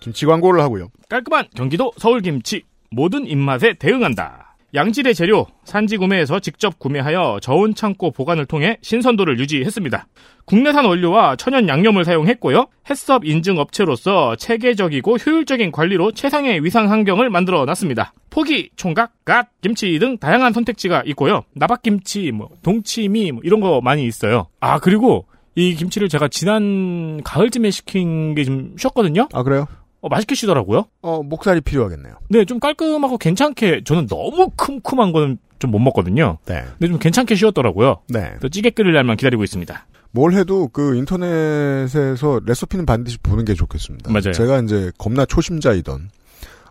김치 광고를 하고요. 깔끔한 경기도 서울 김치 모든 입맛에 대응한다. 양질의 재료 산지 구매에서 직접 구매하여 저온 창고 보관을 통해 신선도를 유지했습니다. 국내산 원료와 천연 양념을 사용했고요. 햇섭 인증 업체로서 체계적이고 효율적인 관리로 최상의 위상 환경을 만들어 놨습니다. 호기, 총각, 갓, 김치 등 다양한 선택지가 있고요. 나박김치, 뭐 동치미 뭐 이런 거 많이 있어요. 아 그리고 이 김치를 제가 지난 가을쯤에 시킨 게 좀 쉬었거든요. 아 그래요? 어, 맛있게 쉬더라고요. 어 목살이 필요하겠네요. 네, 좀 깔끔하고 괜찮게 저는 너무 쿰쿰한 거는 좀 못 먹거든요. 네. 근데 좀 괜찮게 쉬었더라고요. 네. 또 찌개 끓이려면 기다리고 있습니다. 뭘 해도 그 인터넷에서 레시피는 반드시 보는 게 좋겠습니다. 맞아요. 제가 이제 겁나 초심자이던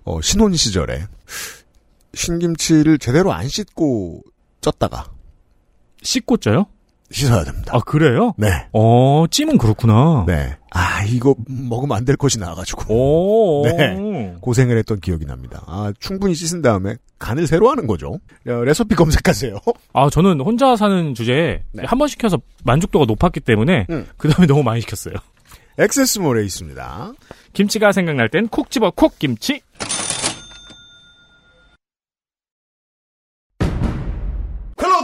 어, 신혼 시절에 신김치를 제대로 안 씻고 쪘다가 씻고 쪄요? 씻어야 됩니다. 아 그래요? 네. 어, 찜은 그렇구나. 네. 아 이거 먹으면 안 될 것이 나와가지고 오. 네. 고생을 했던 기억이 납니다. 아 충분히 씻은 다음에 간을 새로 하는 거죠. 어, 레시피 검색하세요. 아, 저는 혼자 사는 주제에 네. 한번 시켜서 만족도가 높았기 때문에 음. 그 다음에 너무 많이 시켰어요. 액세스몰에 있습니다. 김치가 생각날 땐 콕 집어 콕 김치.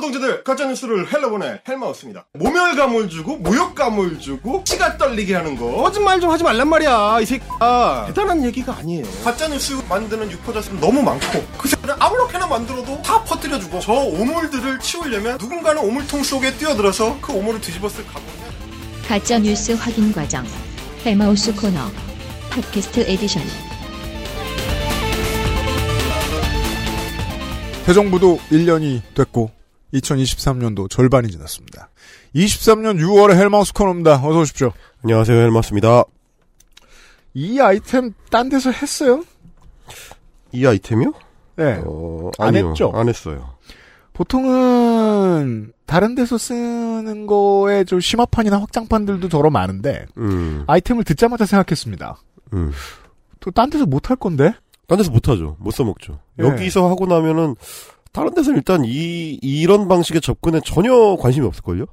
동지들 가짜뉴스를 헬로보내 헬마우스입니다 모멸감을 주고 모욕감을 주고 치가 떨리게 하는 거 거짓말 좀 하지 말란 말이야 이 새끼야 대단한 얘기가 아니에요 가짜뉴스 만드는 유포자수는 너무 많고 그 새끼를 아무렇게나 만들어도 다 퍼뜨려주고 저 오물들을 치우려면 누군가는 오물통 속에 뛰어들어서 그 오물을 뒤집었을 각오 가짜 뉴스 확인 과정. 헬마우스 코너. 팟캐스트 에디션. 새 정부도 1년이 됐고 2023년도 절반이 지났습니다. 23년 6월에 헬마우스 코너입니다. 어서 오십시오. 안녕하세요, 헬마우스입니다. 이 아이템 딴 데서 했어요? 이 아이템이요? 네. 어, 안 했죠? 안 했어요. 보통은 다른 데서 쓰는 거에 좀 심화판이나 확장판들도 더러 많은데 음, 아이템을 듣자마자 생각했습니다. 음. 또딴 데서 못 할 건데? 딴 데서 못 하죠. 못 써먹죠. 예. 여기서 하고 나면은, 다른 데서는 일단 이, 이런 방식의 접근에 전혀 관심이 없을걸요?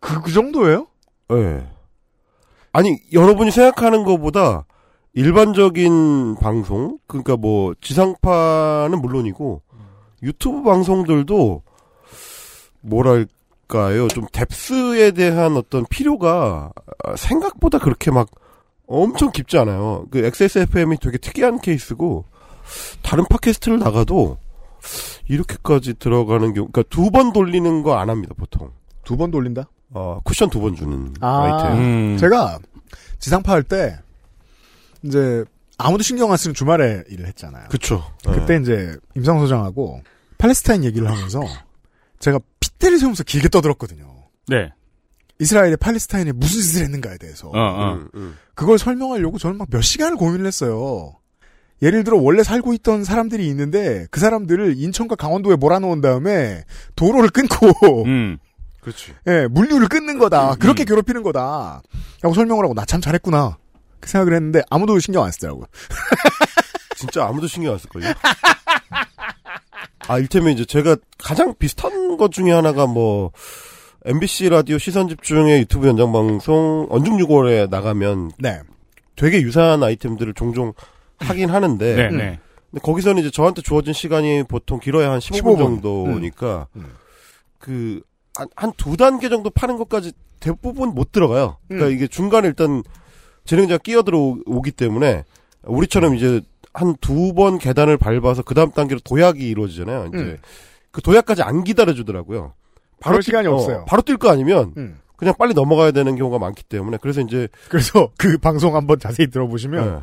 그, 그 정도예요? 예. 아니, 여러분이 생각하는 것보다, 일반적인 방송, 그러니까 뭐, 지상파는 물론이고, 유튜브 방송들도, 뭐랄까요, 좀 뎁스에 대한 어떤 필요가 아, 생각보다 그렇게 막 엄청 깊지 않아요. 그 XSFM이 되게 특이한 케이스고, 다른 팟캐스트를 나가도, 이렇게까지 들어가는 경우, 그러니까 두 번 돌리는 거 안 합니다, 보통. 두 번 돌린다? 어, 쿠션 두 번 주는 아, 아이템. 음. 제가 지상파 할 때 이제 아무도 신경 안 쓰는 주말에 일을 했잖아요. 그쵸. 그때 이제 임상 소장하고 팔레스타인 얘기를 하면서 제가 핏대를 세우면서 길게 떠들었거든요. 네. 이스라엘이 팔레스타인에 무슨 짓을 했는가에 대해서. 어, 어. 음, 음. 그걸 설명하려고 저는 막 몇 시간을 고민을 했어요. 예를 들어 원래 살고 있던 사람들이 있는데 그 사람들을 인천과 강원도에 몰아넣은 다음에 도로를 끊고 음. 그렇지. 예, 물류를 끊는 거다. 그렇게 괴롭히는 거다. 라고 설명을 하고 나 참 잘했구나. 그 생각을 했는데 아무도 신경 안 쓰더라고요. 진짜 아무도 신경 안 쓸걸요? 아, 일테면 이제 제가 가장 비슷한 것 중에 하나가 뭐, MBC 라디오 시선 집중의 유튜브 연장 방송 언중 6월에 나가면 네. 되게 유사한 아이템들을 종종 하긴 하는데 네, 네. 근데 거기서는 이제 저한테 주어진 시간이 보통 길어야 한 15분, 15분. 정도니까 음. 그한두 단계 정도 파는 것까지 대부분 못 들어가요. 그러니까 음. 이게 중간에 일단 진행자가 끼어들어 오기 때문에 우리처럼 이제 한 두 번 계단을 밟아서 그 다음 단계로 도약이 이루어지잖아요. 이제 음. 그 도약까지 안 기다려 주더라고요. 그럴 시간이 뛸- 어, 없어요. 바로 뛸 거 아니면 음. 그냥 빨리 넘어가야 되는 경우가 많기 때문에 그래서 이제 그래서 그 방송 한번 자세히 들어보시면 예.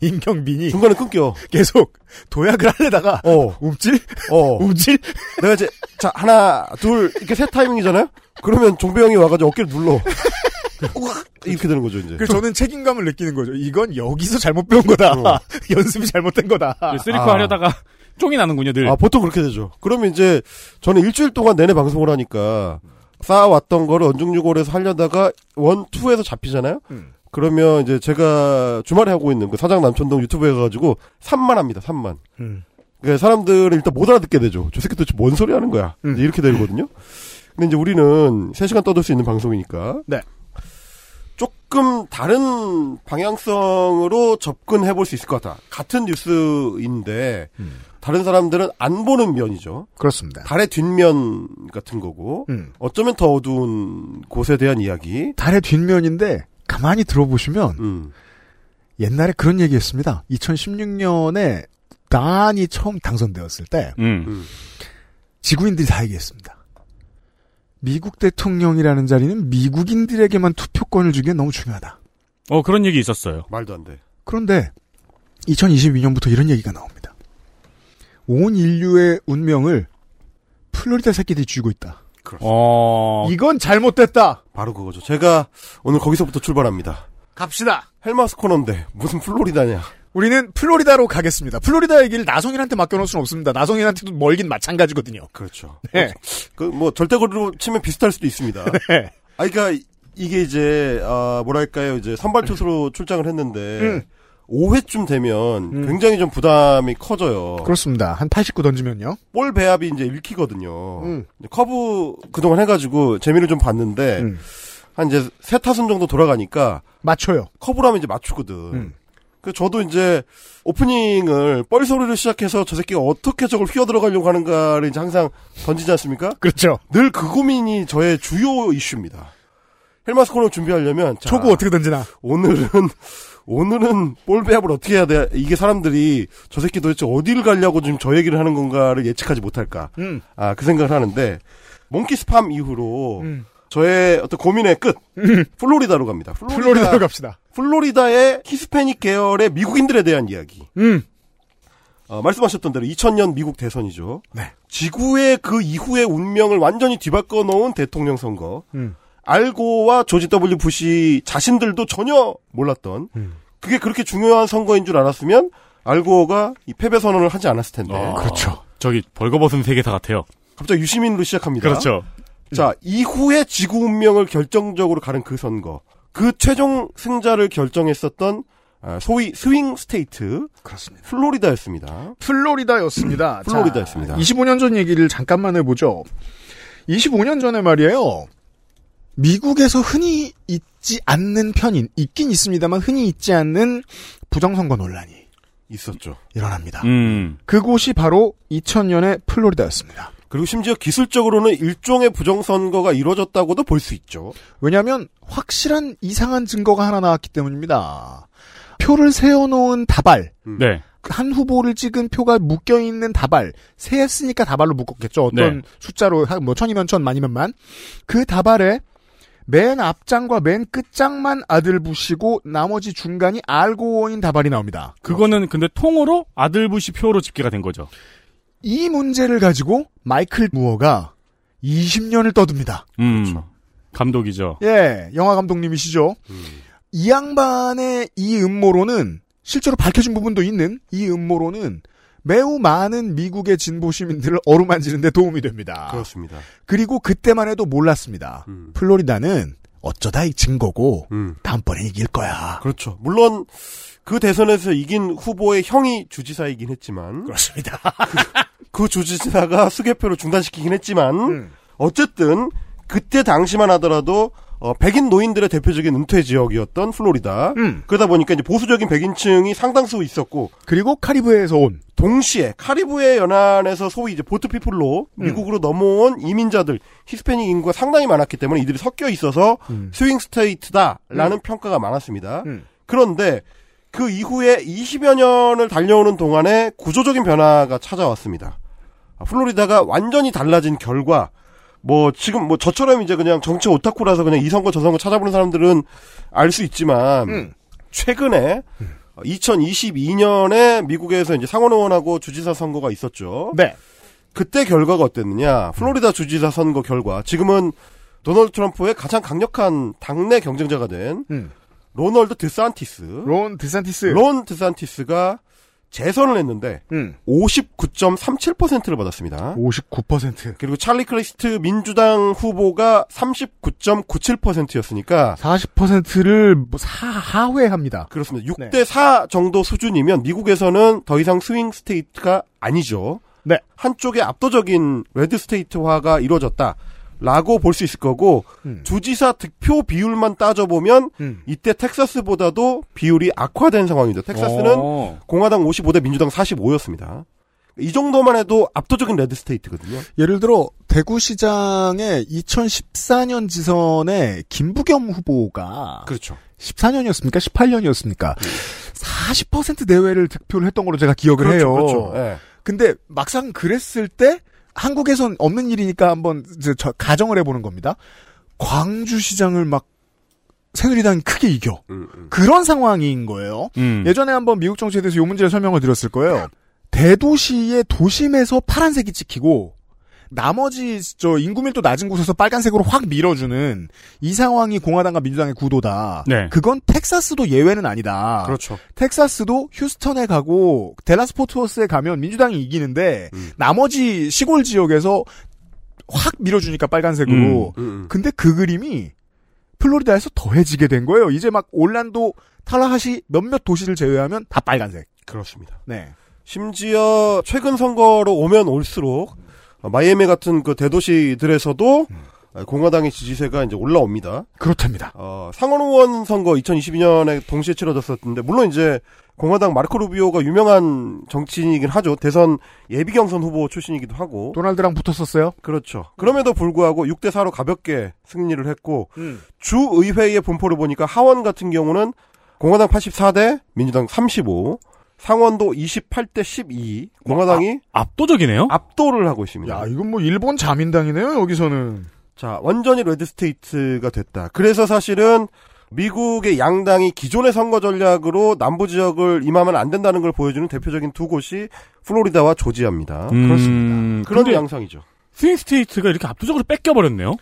임경빈이 중간에 끊겨. 계속 도약을 하려다가 어, 움찔 어. 움찔 내가 이제 자 하나 둘 이렇게 세 타이밍이잖아요. 그러면 종배형이 와가지고 어깨를 눌러. 이렇게 되는 거죠 이제. 그래서 저는 책임감을 느끼는 거죠. 이건 여기서 잘못 배운 거다. 어. 연습이 잘못된 거다. 쓰리코 아. 하려다가 쫑이 나는군요, 늘. 아 보통 그렇게 되죠. 그러면 이제 저는 일주일 동안 내내 방송을 하니까 쌓아왔던 거를 언중유골에서 하려다가 원 투에서 잡히잖아요. 음. 그러면 이제 제가 주말에 하고 있는 그 사장 남천동 유튜브에 가가지고 3만 합니다. 3만. 음. 그러니까 사람들은 일단 못 알아듣게 되죠. 저 새끼 도대체 뭔 소리 하는 거야. 음. 이렇게 되거든요. 근데 이제 우리는 3시간 떠들 수 있는 방송이니까. 네. 조금 다른 방향성으로 접근해 볼 수 있을 것 같아. 같은 뉴스인데, 음. 다른 사람들은 안 보는 면이죠. 그렇습니다. 달의 뒷면 같은 거고, 음. 어쩌면 더 어두운 곳에 대한 이야기. 달의 뒷면인데 가만히 들어보시면 음. 옛날에 그런 얘기했습니다. 2016년에 단이 처음 당선되었을 때 음. 지구인들이 다 얘기했습니다. 미국 대통령이라는 자리는 미국인들에게만 투표권을 주기엔 너무 중요하다. 어, 그런 얘기 있었어요. 말도 안 돼. 그런데 2022년부터 이런 얘기가 나옵니다. 온 인류의 운명을 플로리다 새끼들이 쥐고 있다. 어. 이건 잘못됐다. 바로 그거죠. 제가 오늘 거기서부터 출발합니다. 갑시다. 헬마우스 코너인데 무슨 플로리다냐. 우리는 플로리다로 가겠습니다. 플로리다 얘기를 나성인한테 맡겨놓을 수는 없습니다. 나성인한테도 멀긴 마찬가지거든요. 그렇죠. 네. 그뭐 절대거리로 치면 비슷할 수도 있습니다. 네. 아 그러니까 이게 이제 아 뭐랄까요 이제 선발 투수로 출장을 했는데 음. 5회쯤 되면 굉장히 좀 부담이 커져요. 그렇습니다. 한 89 던지면요. 볼 배합이 이제 읽히거든요. 음. 커브 그동안 해가지고 재미를 좀 봤는데 한 이제 세 타순 정도 돌아가니까 맞춰요. 커브라면 이제 맞추거든. 그 저도 이제 오프닝을 뻘 소리를 시작해서 저 새끼가 어떻게 저걸 휘어 들어가려고 하는가를 이제 항상 던지지 않습니까? 그렇죠. 늘 그 고민이 저의 주요 이슈입니다. 헬마스 코너 준비하려면 자, 초구 어떻게 던지나. 오늘은 오늘은 볼 배합을 어떻게 해야 돼? 이게 사람들이 저 새끼 도대체 어디를 가려고 지금 저 얘기를 하는 건가를 예측하지 못할까? 음. 아 그 생각을 하는데 몽키 스팜 이후로 음. 저의 어떤 고민의 끝 플로리다로 갑니다. 플로리다, 플로리다로 갑시다. 플로리다의 히스패닉 계열의 미국인들에 대한 이야기. 음. 어, 말씀하셨던 대로 2000년 미국 대선이죠. 네. 지구의 그 이후의 운명을 완전히 뒤바꿔 놓은 대통령 선거. 음. 앨 고와 조지 W 부시 자신들도 전혀 몰랐던 음. 그게 그렇게 중요한 선거인 줄 알았으면 앨 고가 이 패배 선언을 하지 않았을 텐데. 아, 그렇죠. 저기 벌거벗은 세계사 같아요. 갑자기 유시민으로 시작합니다. 그렇죠. 자, 이후에 지구 운명을 결정적으로 가른 그 선거. 그 최종 승자를 결정했었던 아, 소위 swing state 그렇습니다. 플로리다였습니다. 플로리다였습니다. 플로리다였습니다. 자, 25년 전 얘기를 잠깐만 해보죠. 25년 전에 말이에요. 미국에서 흔히 있지 않는 편인, 있긴 있습니다만 흔히 있지 않는 부정선거 논란이 있었죠. 일어납니다. 음. 그곳이 바로 2000년의 플로리다였습니다. 그리고 심지어 기술적으로는 일종의 부정선거가 이루어졌다고도 볼 수 있죠. 왜냐하면 확실한 이상한 증거가 하나 나왔기 때문입니다. 표를 세워놓은 다발, 네. 한 후보를 찍은 표가 묶여 있는 다발, 세했으니까 다발로 묶었겠죠. 어떤 네. 숫자로 한뭐 천이면 천, 만이면 만. 그 다발에 맨 앞장과 맨 끝장만 아들 부시고 나머지 중간이 알고인 다발이 나옵니다. 그거는 근데 통으로 아들 부시 표로 집계가 된 거죠. 이 문제를 가지고 마이클 무어가 20년을 떠듭니다. 음. 감독이죠. 예, 영화 감독님이시죠. 이 양반의 이 음모론은 실제로 밝혀진 부분도 있는 이 음모론은 매우 많은 미국의 진보 시민들을 어루만지는 데 도움이 됩니다. 그렇습니다. 그리고 그때만 해도 몰랐습니다. 플로리다는 어쩌다 익힌 거고 음. 다음번에 이길 거야. 그렇죠. 물론 그 대선에서 이긴 후보의 형이 주지사이긴 했지만 그렇습니다. 그, 그 주지사가 수개표를 중단시키긴 했지만 음. 어쨌든 그때 당시만 하더라도 어, 백인 노인들의 대표적인 은퇴 지역이었던 플로리다. 음. 그러다 보니까 이제 보수적인 백인층이 상당수 있었고 그리고 카리브해에서 온 동시에 카리브해 연안에서 소위 이제 보트 피플로 음. 미국으로 넘어온 이민자들 히스패닉 인구가 상당히 많았기 때문에 이들이 섞여 있어서 음. 스윙 스테이트다라는 평가가 많았습니다. 음. 그런데 그 이후에 20여 년을 달려오는 동안에 구조적인 변화가 찾아왔습니다. 아, 플로리다가 완전히 달라진 결과 뭐 지금 뭐 저처럼 이제 그냥 정치 오타쿠라서 그냥 이 선거 저 선거 찾아보는 사람들은 알 수 있지만 음. 최근에 2022년에 미국에서 이제 상원 의원하고 주지사 선거가 있었죠. 네. 그때 결과가 어땠느냐? 플로리다 주지사 선거 결과 지금은 도널드 트럼프의 가장 강력한 당내 경쟁자가 된 음. 로널드 드산티스. 론 드산티스. 론 드산티스가 재선을 했는데 음. 59.37%를 받았습니다. 59%. 그리고 찰리 크리스트 민주당 후보가 39.97%였으니까 40%를 뭐 사, 하회합니다. 그렇습니다. 네. 6대 4 정도 수준이면 미국에서는 더 이상 swing state가 아니죠. 네. 한쪽에 압도적인 red state화가 이루어졌다. 라고 볼 수 있을 거고 음. 주지사 득표 비율만 따져보면 음. 이때 텍사스보다도 비율이 악화된 상황이죠. 텍사스는 어. 공화당 55대 민주당 45였습니다. 이 정도만 해도 압도적인 레드 스테이트거든요. 예를 들어 대구 시장의 2014년 지선에 김부겸 후보가 그렇죠. 14년이었습니까? 18년이었습니까? 40% 내외를 득표를 했던 걸로 제가 기억을 그렇죠, 해요. 그렇죠. 예. 근데 막상 그랬을 때 한국에선 없는 일이니까 한번 저 가정을 해보는 겁니다. 광주시장을 막 새누리당이 크게 이겨. 음, 그런 상황인 거예요. 음. 예전에 한번 미국 정치에 대해서 이 문제를 설명을 드렸을 거예요. 대도시의 도심에서 파란색이 찍히고 나머지 저 인구 밀도 낮은 곳에서 빨간색으로 확 밀어주는 이 상황이 공화당과 민주당의 구도다. 네. 그건 텍사스도 예외는 아니다. 그렇죠. 텍사스도 휴스턴에 가고 델라스 포트워스에 가면 민주당이 이기는데 음. 나머지 시골 지역에서 확 밀어주니까 빨간색으로. 음, 음. 근데 그 그림이 플로리다에서 더해지게 된 거예요. 이제 막 올란도, 탈라하시 몇몇 도시를 제외하면 다 빨간색. 그렇습니다. 네. 심지어 최근 선거로 오면 올수록 어, 마이애미 같은 그 대도시들에서도 어, 공화당의 지지세가 이제 올라옵니다. 그렇답니다. 어, 상원 의원 선거 2022년에 동시에 치러졌었는데 물론 이제 공화당 마르코 루비오가 유명한 정치인이긴 하죠. 대선 예비 경선 후보 출신이기도 하고. 도널드랑 붙었었어요. 그렇죠. 그럼에도 불구하고 6대 4로 가볍게 승리를 했고 음. 주 의회의 분포를 보니까 하원 같은 경우는 공화당 84대 민주당 35, 상원도 28대 12. 공화당이 압도적이네요. 압도를 하고 있습니다. 야, 이건 뭐 일본 자민당이네요, 여기서는. 자, 완전히 red state가 됐다. 그래서 사실은 미국의 양당이 기존의 선거 전략으로 남부 지역을 임하면 안 된다는 걸 보여주는 대표적인 두 곳이 플로리다와 조지아입니다. 음, 그렇습니다. 그런 양상이죠. swing state가 이렇게 압도적으로 뺏겨버렸네요.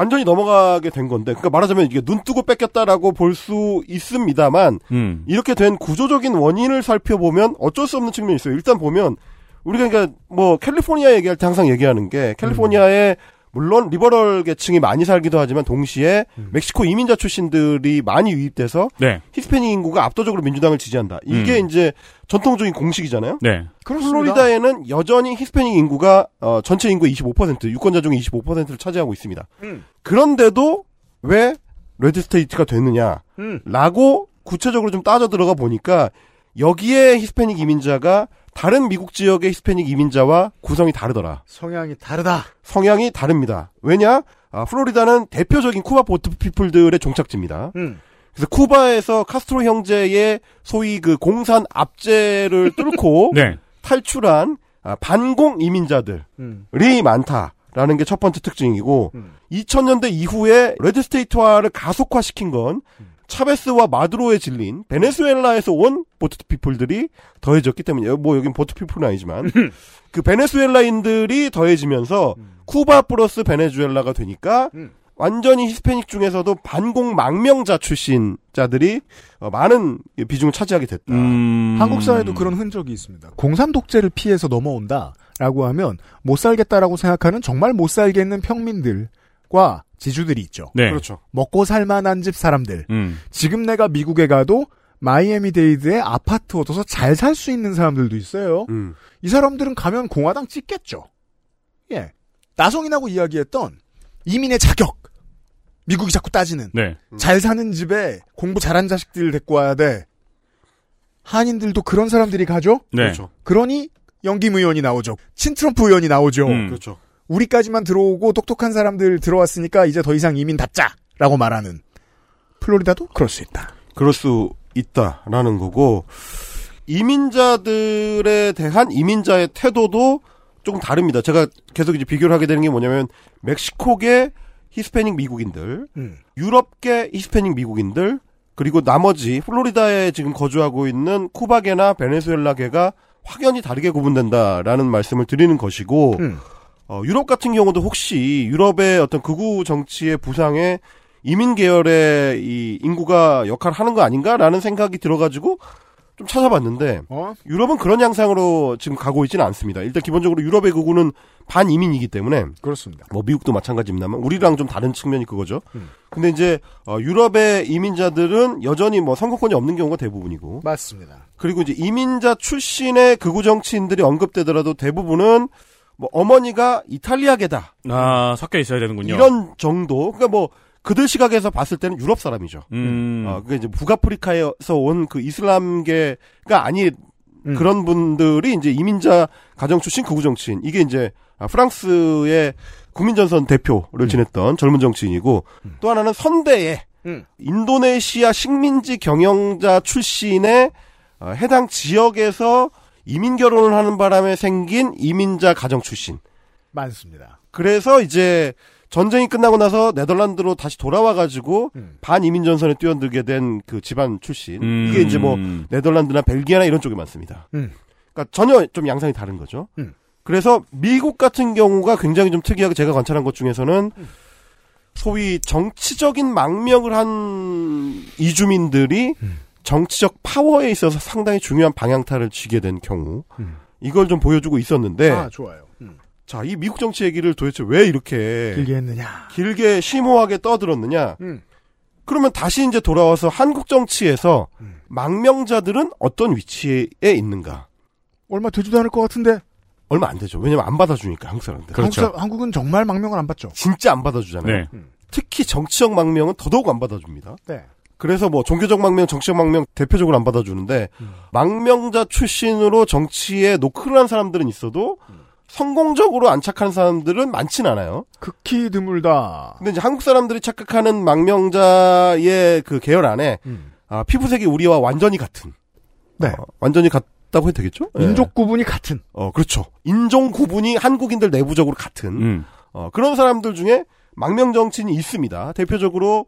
완전히 넘어가게 된 건데, 그러니까 말하자면 이게 눈 뜨고 뺏겼다라고 볼 수 있습니다만, 음. 이렇게 된 구조적인 원인을 살펴보면 어쩔 수 없는 측면이 있어요. 일단 보면 우리가 그러니까 뭐 캘리포니아 얘기할 때 항상 얘기하는 게 캘리포니아에 물론 liberal 계층이 많이 살기도 하지만 동시에 멕시코 이민자 출신들이 많이 유입돼서 네. 히스패닉 인구가 압도적으로 민주당을 지지한다. 이게 음. 이제 전통적인 공식이잖아요. 네. 플로리다에는 여전히 히스패닉 인구가 어, 전체 인구의 25% 유권자 중에 25%를 차지하고 있습니다. 음. 그런데도 왜 red state가 됐느냐? 음. 라고 구체적으로 좀 따져 들어가 보니까 여기에 히스패닉 이민자가 다른 미국 지역의 히스패닉 이민자와 구성이 다르더라. 성향이 다르다. 성향이 다릅니다. 왜냐? 아, 플로리다는 대표적인 쿠바 보트 피플들의 종착지입니다. 음. 그래서 쿠바에서 카스트로 형제의 소위 그 공산 압제를 뚫고 네. 탈출한 아, 반공 이민자들이 음. 많다라는 게 첫 번째 특징이고 2000년대 이후에 red state화를 가속화시킨 건 차베스와 마두로에 질린 베네수엘라에서 온 보트 피플들이 더해졌기 때문이에요. 뭐 여긴 보트 피플은 아니지만 그 베네수엘라인들이 더해지면서 쿠바 플러스 베네수엘라가 되니까 완전히 히스패닉 중에서도 반공 망명자 출신자들이 어, 많은 비중을 차지하게 됐다. 음. 한국 사회도 그런 흔적이 있습니다. 공산 독재를 피해서 넘어온다라고 하면 못 살겠다라고 생각하는 정말 못 살겠는 평민들과 지주들이 있죠. 네. 그렇죠. 먹고 살만한 집 사람들. 음. 지금 내가 미국에 가도 마이애미 데이드에 아파트 얻어서 잘 살 수 있는 사람들도 있어요. 음. 이 사람들은 가면 공화당 찍겠죠. 예. 나성인하고 이야기했던 이민의 자격. 미국이 자꾸 따지는. 네. 잘 사는 집에 공부 잘한 자식들 데리고 와야 돼. 한인들도 그런 사람들이 가죠? 네. 그렇죠. 그러니 영김 의원이 나오죠. 친트럼프 의원이 나오죠. 음. 그렇죠. 우리까지만 들어오고 똑똑한 사람들 들어왔으니까 이제 더 이상 이민 닫자라고 말하는 플로리다도 그럴 수 있다. 그럴 수 있다라는 거고 이민자들에 대한 이민자의 태도도 조금 다릅니다. 제가 계속 이제 비교를 하게 되는 게 뭐냐면 멕시코계 히스패닉 미국인들, 음. 유럽계 히스패닉 미국인들, 그리고 나머지 플로리다에 지금 거주하고 있는 쿠바계나 베네수엘라계가 확연히 다르게 구분된다라는 말씀을 드리는 것이고 음. 어, 유럽 같은 경우도 혹시 유럽의 어떤 극우 정치의 부상에 이민 계열의 이 인구가 역할을 하는 거 아닌가라는 생각이 들어가지고 좀 찾아봤는데 어? 유럽은 그런 양상으로 지금 가고 있지는 않습니다. 일단 기본적으로 유럽의 극우는 반이민이기 때문에 그렇습니다. 뭐 미국도 마찬가지입니다만 우리랑 좀 다른 측면이 그거죠. 음. 근데 이제 어, 유럽의 이민자들은 여전히 뭐 선거권이 없는 경우가 대부분이고 맞습니다. 그리고 이제 이민자 출신의 극우 정치인들이 언급되더라도 대부분은 뭐 어머니가 이탈리아계다 아, 섞여 있어야 되는군요. 이런 정도. 그러니까 뭐 그들 시각에서 봤을 때는 유럽 사람이죠. 음. 어, 그게 이제 북아프리카에서 온 그 이슬람계가 아니 음. 그런 분들이 이제 이민자 가정 출신 극우 정치인 이게 이제 아, 프랑스의 국민전선 대표를 지냈던 젊은 정치인이고 또 하나는 선대의 음. 인도네시아 식민지 경영자 출신의 어, 해당 지역에서 이민 결혼을 하는 바람에 생긴 이민자 가정 출신. 많습니다. 그래서 이제 전쟁이 끝나고 나서 네덜란드로 다시 돌아와가지고 반이민 전선에 뛰어들게 된 그 집안 출신. 음. 이게 이제 뭐 네덜란드나 벨기에나 이런 쪽에 많습니다. 음. 그러니까 전혀 좀 양상이 다른 거죠. 음. 그래서 미국 같은 경우가 굉장히 좀 특이하게 제가 관찰한 것 중에서는 소위 정치적인 망명을 한 이주민들이 음. 정치적 파워에 있어서 상당히 중요한 방향타를 쥐게 된 경우 이걸 좀 보여주고 있었는데 아, 좋아요. 음. 자, 이 미국 정치 얘기를 도대체 왜 이렇게 길게 했느냐. 길게 심오하게 떠들었느냐? 음. 그러면 다시 이제 돌아와서 한국 정치에서 음. 망명자들은 어떤 위치에 있는가? 얼마 되지도 않을 것 같은데. 얼마 안 되죠. 왜냐면 안 받아주니까 한국 사람들. 한국 사- 한국은 정말 망명을 안 받죠. 진짜 안 받아주잖아요. 네. 특히 정치적 망명은 더더욱 안 받아줍니다. 네. 그래서 뭐 종교적 망명, 정치적 망명 대표적으로 안 받아주는데 망명자 출신으로 정치에 노크를 한 사람들은 있어도 성공적으로 안 착한 사람들은 많진 않아요. 극히 드물다. 근데 이제 한국 사람들이 착각하는 망명자의 그 계열 안에 아, 피부색이 우리와 완전히 같은. 네. 어, 완전히 같다고 해도 되겠죠? 예. 민족 구분이 같은. 어, 그렇죠. 인종 구분이 한국인들 내부적으로 같은. 음. 어, 그런 사람들 중에 망명 정치인이 있습니다. 대표적으로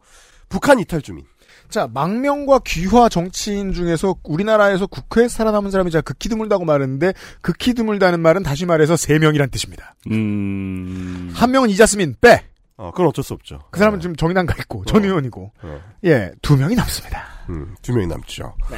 북한 이탈 주민. 자, 망명과 귀화 정치인 중에서 우리나라에서 국회에 살아남은 사람이 자 극히 드물다고 말했는데 극히 드물다는 말은 다시 말해서 세 명이란 뜻입니다. 음. 한 명은 이자스민 빼. 어, 그건 어쩔 수 없죠. 그 사람은 지금 정의당 가 있고 전 의원이고. 어. 예, 두 명이 남습니다. 음, 두 명이 남죠. 네.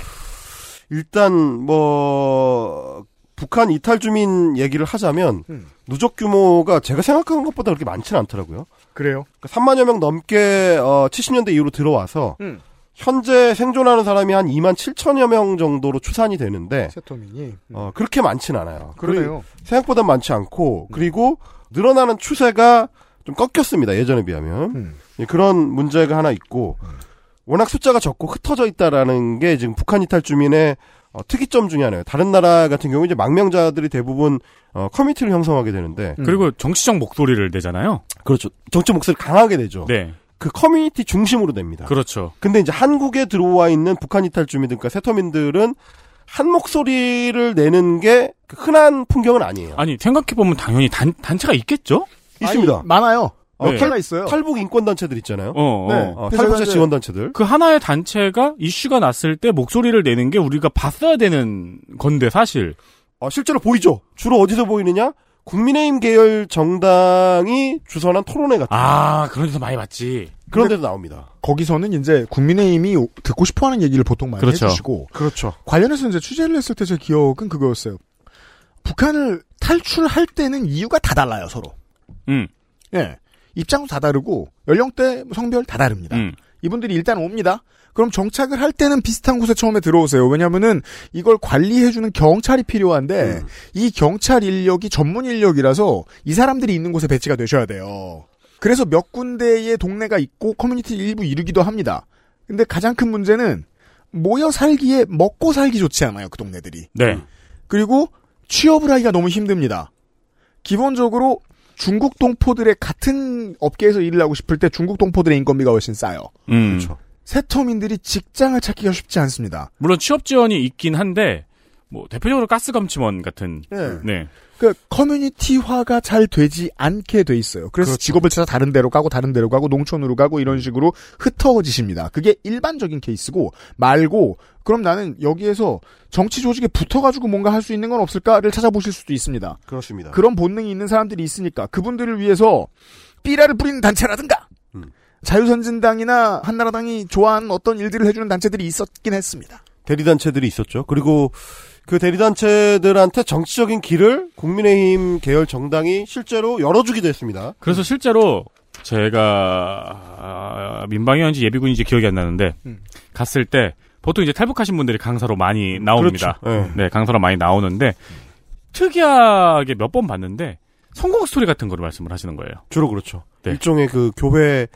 일단 뭐 북한 이탈 주민 얘기를 하자면 음. 누적 규모가 제가 생각하는 것보다 그렇게 많지는 않더라고요. 그래요? 그러니까 3만여 명 넘게 어, 70년대 이후로 들어와서 음. 현재 생존하는 사람이 한 2만 7천여 명 정도로 추산이 되는데 세터민이. 어, 그렇게 많진 않아요. 그러네요. 그리고 생각보다 많지 않고 그리고 늘어나는 추세가 좀 꺾였습니다. 예전에 비하면 음. 예, 그런 문제가 하나 있고 워낙 숫자가 적고 흩어져 있다라는 게 지금 북한 이탈 주민의 어, 특이점 중에 하나예요. 다른 나라 같은 경우 이제 망명자들이 대부분 어, 커뮤니티를 형성하게 되는데 그리고 정치적 목소리를 내잖아요. 그렇죠. 정치 목소리 강하게 내죠. 네. 그 커뮤니티 중심으로 냅니다. 그렇죠. 근데 이제 한국에 들어와 있는 북한 이탈 주민들, 그러니까 새터민들은 한 목소리를 내는 게 그 흔한 풍경은 아니에요. 아니 생각해 보면 당연히 단, 단체가 있겠죠? 있습니다. 많아요. 어, 네. 탈, 있어요. 탈북 인권 단체들 있잖아요. 어, 어. 네. 어, 그래서 탈북자 지원 단체들. 그 하나의 단체가 이슈가 났을 때 목소리를 내는 게 우리가 봤어야 되는 건데 사실. 어, 실제로 보이죠. 주로 어디서 보이느냐? 국민의힘 계열 정당이 주선한 토론회 같은 아 그런 데서 많이 봤지. 그런 데도 나옵니다. 거기서는 이제 국민의힘이 듣고 싶어 하는 얘기를 보통 많이 그렇죠. 해주시고 그렇죠. 관련해서 이제 취재를 했을 때 제 기억은 그거였어요. 북한을 탈출할 때는 이유가 다 달라요 서로. 음. 예. 입장도 다 다르고 연령대, 성별 다 다릅니다. 음. 이분들이 일단 옵니다. 그럼 정착을 할 때는 비슷한 곳에 처음에 들어오세요. 왜냐면은 이걸 관리해주는 경찰이 필요한데 이 경찰 인력이 전문 인력이라서 이 사람들이 있는 곳에 배치가 되셔야 돼요. 그래서 몇 군데의 동네가 있고 커뮤니티 일부 이루기도 합니다. 근데 가장 큰 문제는 모여 살기에 먹고 살기 좋지 않아요. 그 동네들이. 네. 그리고 취업을 하기가 너무 힘듭니다. 기본적으로 중국 동포들의 같은 업계에서 일을 하고 싶을 때 중국 동포들의 인건비가 훨씬 싸요. 음. 세터민들이 직장을 찾기가 쉽지 않습니다. 물론 취업 지원이 있긴 한데 뭐 대표적으로 가스 감침원 같은. 네. 네. 그 커뮤니티화가 잘 되지 않게 돼 있어요. 그래서 그렇죠. 직업을 찾아 다른 데로 가고 다른 데로 가고 농촌으로 가고 이런 식으로 흩어지십니다. 그게 일반적인 케이스고 말고 그럼 나는 여기에서 정치 조직에 붙어가지고 뭔가 할 수 있는 건 없을까를 찾아보실 수도 있습니다. 그렇습니다. 그런 본능이 있는 사람들이 있으니까 그분들을 위해서 삐라를 뿌리는 단체라든가 음. 자유선진당이나 한나라당이 좋아하는 어떤 일들을 해주는 단체들이 있었긴 했습니다. 대리단체들이 있었죠. 그리고 그 대리단체들한테 정치적인 길을 국민의힘 계열 정당이 실제로 열어주기도 했습니다. 그래서 실제로 제가 아, 민방위원지 예비군인지 기억이 안 나는데 음. 갔을 때 보통 이제 탈북하신 분들이 강사로 많이 나옵니다. 그렇죠. 네, 강사로 많이 나오는데 특이하게 몇 번 봤는데 성공 스토리 같은 거를 말씀을 하시는 거예요. 주로 그렇죠. 네. 일종의 그 교회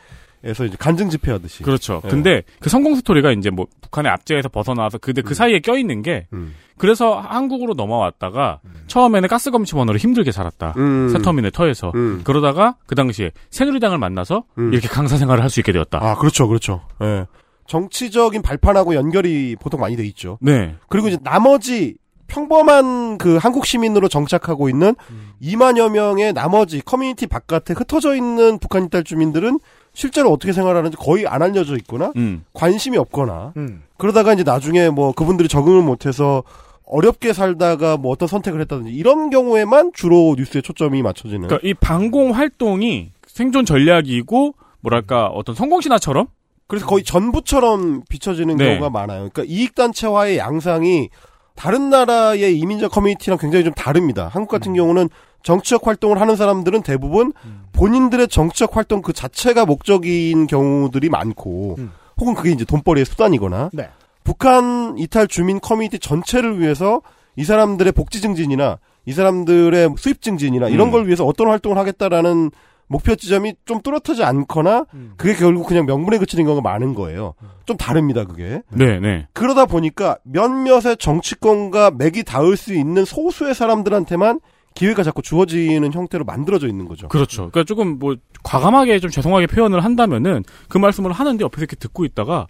에서 이제 간증 집회하듯이. 그렇죠. 네. 근데 그 성공 스토리가 이제 뭐 북한의 압제에서 벗어나와서 그데 그 사이에 껴 있는 게 음. 그래서 한국으로 넘어왔다가 처음에는 가스 검침원으로 힘들게 살았다. 음. 새터미널 터에서. 음. 그러다가 그 당시에 새누리당을 만나서 이렇게 강사 생활을 할 수 있게 되었다. 아, 그렇죠, 그렇죠. 예. 정치적인 발판하고 연결이 보통 많이 돼 있죠. 네. 그리고 이제 나머지 평범한 그 한국 시민으로 정착하고 있는 2만여 명의 나머지 커뮤니티 바깥에 흩어져 있는 북한 이탈 주민들은 실제로 어떻게 생활하는지 거의 안 알려져 있거나 음. 관심이 없거나 음. 그러다가 이제 나중에 뭐 그분들이 적응을 못해서 어렵게 살다가 뭐 어떤 선택을 했다든지 이런 경우에만 주로 뉴스에 초점이 맞춰지는. 그러니까 이 방공 활동이 생존 전략이고 뭐랄까 어떤 성공 신화처럼 그래서 거의 전부처럼 비춰지는 네. 경우가 많아요. 그러니까 이익 단체와의 양상이 다른 나라의 이민자 커뮤니티랑 굉장히 좀 다릅니다. 한국 같은 경우는 정치적 활동을 하는 사람들은 대부분 본인들의 정치적 활동 그 자체가 목적인 경우들이 많고 혹은 그게 이제 돈벌이의 수단이거나 네. 북한 이탈 주민 커뮤니티 전체를 위해서 이 사람들의 복지 증진이나 이 사람들의 수입 증진이나 이런 음. 걸 위해서 어떤 활동을 하겠다라는 목표 지점이 좀 뚜렷하지 않거나 그게 결국 그냥 명분에 그치는 경우가 많은 거예요. 좀 다릅니다, 그게. 네, 네. 그러다 보니까 몇몇의 정치권과 맥이 닿을 수 있는 소수의 사람들한테만 기회가 자꾸 주어지는 형태로 만들어져 있는 거죠. 그렇죠. 그러니까 조금 뭐 과감하게 좀 죄송하게 표현을 한다면은 그 말씀을 하는데 옆에서 이렇게 듣고 있다가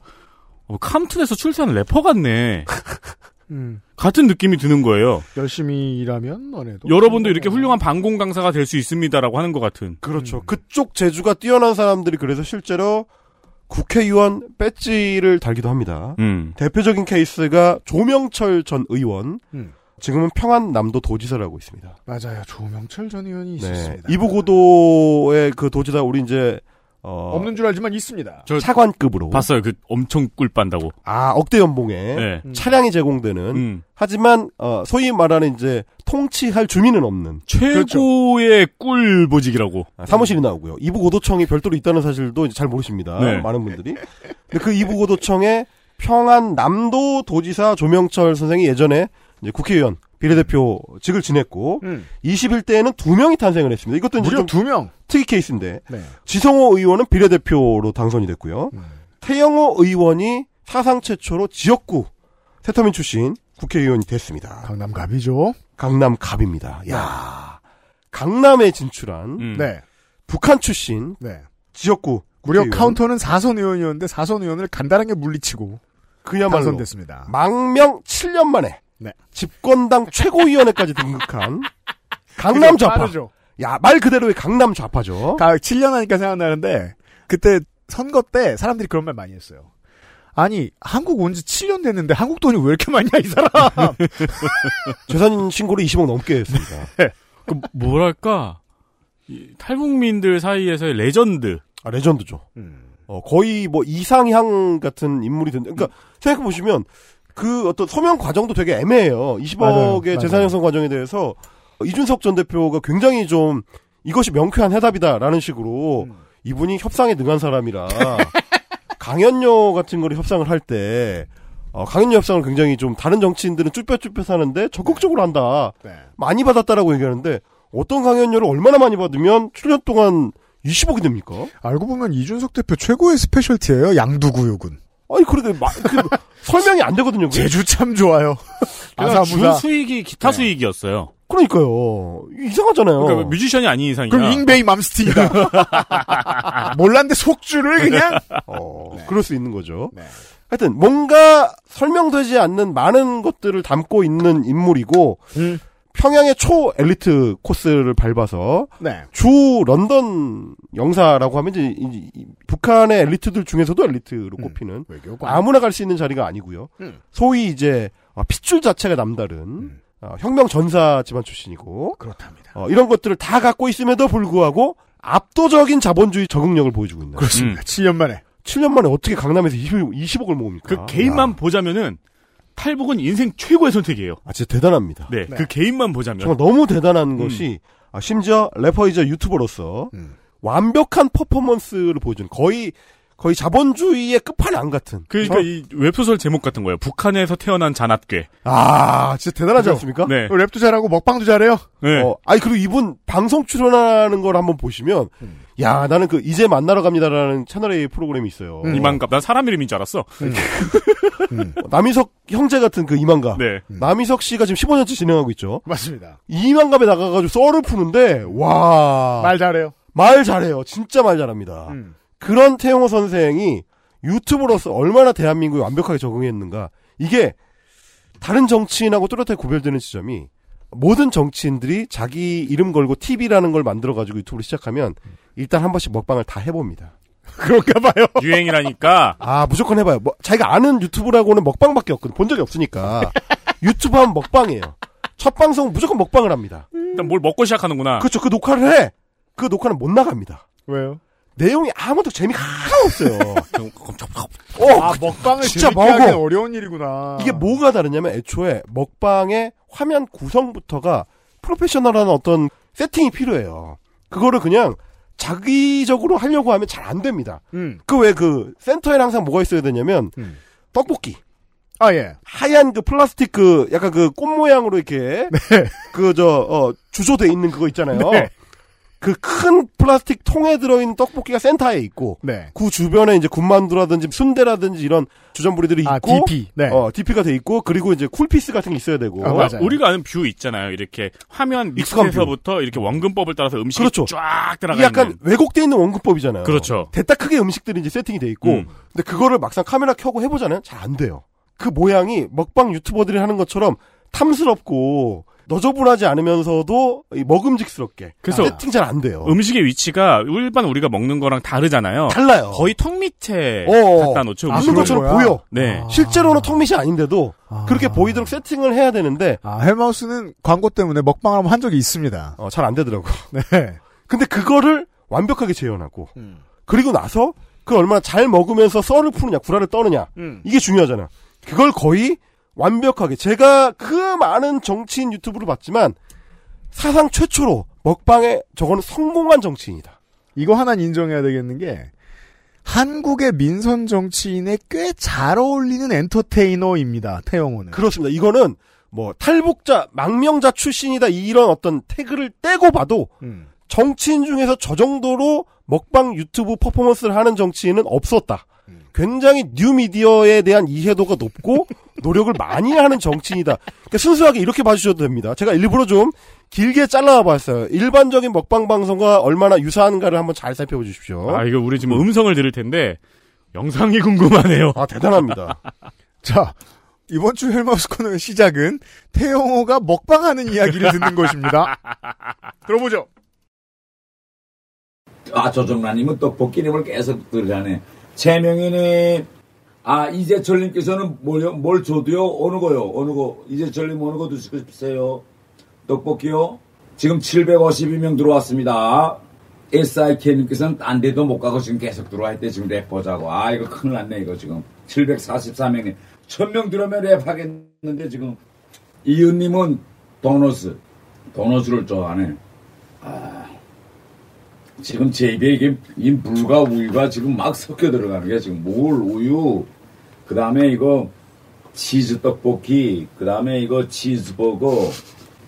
어, 캄튼에서 출세하는 래퍼 같네. 음. 같은 느낌이 드는 거예요. 열심히 일하면 너네도 여러분도 이렇게 훌륭한 방공 강사가 될 수 있습니다라고 하는 것 같은. 그렇죠. 그쪽 재주가 뛰어난 사람들이 그래서 실제로 국회의원 배지를 달기도 합니다. 음. 대표적인 케이스가 조명철 전 의원. 음. 지금은 평안남도 도지사라고 있습니다. 맞아요. 조명철 전 의원이 네. 있었습니다. 이부고도의 그 도지사 우리 이제 어 없는 줄 알지만 있습니다. 저 차관급으로 봤어요. 그 엄청 꿀 빤다고. 아 억대 연봉에 네. 차량이 제공되는 음. 하지만 어 소위 말하는 이제 통치할 주민은 없는 최고의 꿀 보직이라고. 아, 사무실이 나오고요. 이부고도청이 별도로 있다는 사실도 이제 잘 모르십니다. 네. 많은 분들이. 근데 그 이부고도청의 평안 남도 도지사 조명철 선생이 예전에 이제 국회의원 비례대표직을 지냈고 음. 21대에는 두 명이 탄생을 했습니다. 이것도 이제 두 명. 특이 케이스인데 네. 지성호 의원은 비례대표로 당선이 됐고요. 음. 태영호 의원이 사상 최초로 지역구 세터민 출신 국회의원이 됐습니다. 강남갑이죠. 강남갑입니다. 야 강남에 진출한 음. 네. 북한 출신 네. 지역구 무려 국회의원. 카운터는 4선 의원이었는데 4선 의원을 간단하게 물리치고 그야말로 당선됐습니다. 망명 7년 만에 네. 집권당 최고위원회까지 등극한 강남 좌파. 야 말 그대로의 강남 좌파죠. 가 7년 하니까 생각나는데 그때 선거 때 사람들이 그런 말 많이 했어요. 아니 한국 온 지 7년 됐는데 한국 돈이 왜 이렇게 많냐 이 사람. 재산 신고를 20억 넘게 했습니다. 그 뭐랄까 이 탈북민들 사이에서의 레전드. 아, 레전드죠. 음. 어, 거의 뭐 이상향 같은 인물이 된. 그러니까 생각해 보시면 그 어떤 소명 과정도 되게 애매해요. 20억의 맞아요, 재산. 형성 과정에 대해서 이준석 전 대표가 굉장히 좀 이것이 명쾌한 해답이다라는 식으로 음. 이분이 협상에 능한 사람이라 강연료 같은 거를 협상을 할 때 어, 강연료 협상을 굉장히 좀 다른 정치인들은 쭈뼛쭈뼛 하는데 적극적으로 한다. 네. 많이 받았다라고 얘기하는데 어떤 강연료를 얼마나 많이 받으면 7년 동안 20억이 됩니까? 알고 보면 이준석 대표 최고의 스페셜티예요. 양두구육은. 아니 그러게 마- 그 설명이 안 되거든요. 그게. 제주 참 좋아요. 그러니까 아사무사. 주 수익이 기타 수익이었어요. 그러니까요. 이상하잖아요. 그러니까 뮤지션이 아닌 이상이야. 그럼 잉베이 맘스티이다. 몰랐는데 속주를 그냥. 어, 그럴 수 있는 거죠. 네. 하여튼 뭔가 설명되지 않는 많은 것들을 담고 있는 인물이고 음. 평양의 초 엘리트 코스를 밟아서 네. 주 런던 영사라고 하면 이제 이- 이 북한의 엘리트들 중에서도 엘리트로 꼽히는 외교관. 아무나 갈 수 있는 자리가 아니고요. 음. 소위 이제 어, 핏줄 자체가 남다른 어, 혁명 전사 집안 출신이고 그렇답니다. 어, 이런 것들을 다 갖고 있음에도 불구하고 압도적인 자본주의 적응력을 보여주고 있는. 그렇습니다. 7년 만에. 7년 만에 어떻게 강남에서 20, 억을 모읍니까? 그 개인만 보자면은 탈북은 인생 최고의 선택이에요. 아, 진짜 대단합니다. 네, 그 개인만 보자면. 정말 너무 대단한 음. 것이 아, 심지어 래퍼이자 유튜버로서 음. 완벽한 퍼포먼스를 보여주는 거의 거의 자본주의의 끝판왕 같은. 그러니까 저- 이 웹소설 제목 같은 거예요. 북한에서 태어난 잔압괴. 아 진짜 대단하지 그죠? 않습니까? 네. 랩도 잘하고 먹방도 잘해요. 네. 어, 아니 그리고 이분 방송 출연하는 걸 한번 보시면 야 나는 그 이제 만나러 갑니다라는 채널 A 프로그램이 있어요. 음. 이만갑. 난 사람 이름인 줄 알았어. 어, 남희석 형제 같은 그 이만갑. 네. 남희석 씨가 지금 15년째 진행하고 있죠. 맞습니다. 이만갑에 나가가지고 썰을 푸는데 와. 말 잘해요. 말 잘해요. 진짜 말 잘합니다. 음. 그런 태용호 선생이 유튜브로서 얼마나 대한민국에 완벽하게 적응했는가. 이게 다른 정치인하고 뚜렷하게 구별되는 지점이 모든 정치인들이 자기 이름 걸고 TV라는 걸 만들어가지고 유튜브를 시작하면 일단 한 번씩 먹방을 다 해봅니다. 그런가 봐요. 유행이라니까. 아, 무조건 해봐요. 뭐, 자기가 아는 유튜브라고는 먹방밖에 없거든. 본 적이 없으니까. 유튜브 하면 먹방이에요. 첫 방송은 무조건 먹방을 합니다. 일단 뭘 먹고 시작하는구나. 그렇죠. 그 녹화를 해. 그 녹화는 못 나갑니다. 왜요? 내용이 아무도 재미가 하나도 없어요. 어, 아, 먹방을 진짜 먹어. 어려운 일이구나. 이게 뭐가 다르냐면 애초에 먹방의 화면 구성부터가 프로페셔널한 어떤 세팅이 필요해요. 그거를 그냥 자기적으로 하려고 하면 잘 안 됩니다. 음. 그왜그 센터에 항상 뭐가 있어야 되냐면 떡볶이. 아 예. 하얀 그 플라스틱 그 약간 그 꽃 모양으로 이렇게 그저 어, 주조돼 있는 그거 있잖아요. 네. 그 큰 플라스틱 통에 들어있는 떡볶이가 센터에 있고 네. 그 주변에 이제 군만두라든지 순대라든지 이런 주전부리들이 있고 아, DP. 네. 어, DP가 돼 있고 그리고 이제 쿨피스 같은 게 있어야 되고 어, 우리가 아는 뷰 있잖아요. 이렇게 화면 밑에서부터 이렇게 원근법을 따라서 음식이 그렇죠. 쫙 들어가 이게 약간 있는. 왜곡돼 있는 원근법이잖아요. 그렇죠. 대따 크게 음식들이 이제 세팅이 돼 있고 음. 근데 그거를 막상 카메라 켜고 해보잖아요. 잘 안 돼요. 그 모양이 먹방 유튜버들이 하는 것처럼 탐스럽고 너저분하지 않으면서도 이 먹음직스럽게 그래서 세팅 잘 안 돼요. 음식의 위치가 일반 우리가 먹는 거랑 다르잖아요. 달라요. 거의 턱 밑에 어. 갖다 놓죠. 음식을. 것처럼 보여. 네. 실제로는 턱 밑이 아닌데도 그렇게 보이도록 세팅을 해야 되는데 아, 헬마우스는 광고 때문에 먹방을 한번 한 적이 있습니다. 어, 잘 안 되더라고. 네. 근데 그거를 완벽하게 재현하고 음. 그리고 나서 그걸 얼마나 잘 먹으면서 썰을 푸느냐 구라를 떠느냐 음. 이게 중요하잖아. 그걸 거의 완벽하게 제가 그 많은 정치인 유튜브를 봤지만 사상 최초로 먹방에 저거는 성공한 정치인이다. 이거 하나 인정해야 되겠는 게 한국의 민선 정치인에 꽤 잘 어울리는 엔터테이너입니다. 태영호는. 그렇습니다. 이거는 뭐 탈북자 망명자 출신이다 이런 어떤 태그를 떼고 봐도 음. 정치인 중에서 저 정도로 먹방 유튜브 퍼포먼스를 하는 정치인은 없었다. 굉장히 뉴미디어에 대한 이해도가 높고 노력을 많이 하는 정치인이다. 그러니까 순수하게 이렇게 봐주셔도 됩니다. 제가 일부러 좀 길게 잘라와 봤어요. 일반적인 먹방 방송과 얼마나 유사한가를 한번 잘 살펴보십시오. 아, 이거 우리 지금 음성을 들을 텐데 영상이 궁금하네요. 아, 대단합니다. 자, 이번 주 헬마우스 코너의 시작은 태영호가 먹방하는 이야기를 듣는 것입니다. 들어보죠. 아, 조정란님은 떡볶이님을 계속 들어가네. 최명희님, 아, 이재철님께서는 뭘, 뭘 줘도요? 어느 거요? 어느 거? 이재철님 어느 거 드시고 싶으세요? 떡볶이요? 지금 752명 들어왔습니다. SIK님께서는 딴 데도 못 가고 지금 계속 들어와 있대. 지금 랩 보자고. 아, 이거 큰일 났네, 이거 지금. 744명님. 1000명 들어오면 랩 하겠는데, 지금. 이은님은 도너스. 도너스를 좋아하네. 아. 지금 제 입에 이게 이 물과 우유가 지금 막 섞여 들어가는 게 지금 물 우유 그 다음에 이거 치즈 떡볶이 그 다음에 이거 치즈버거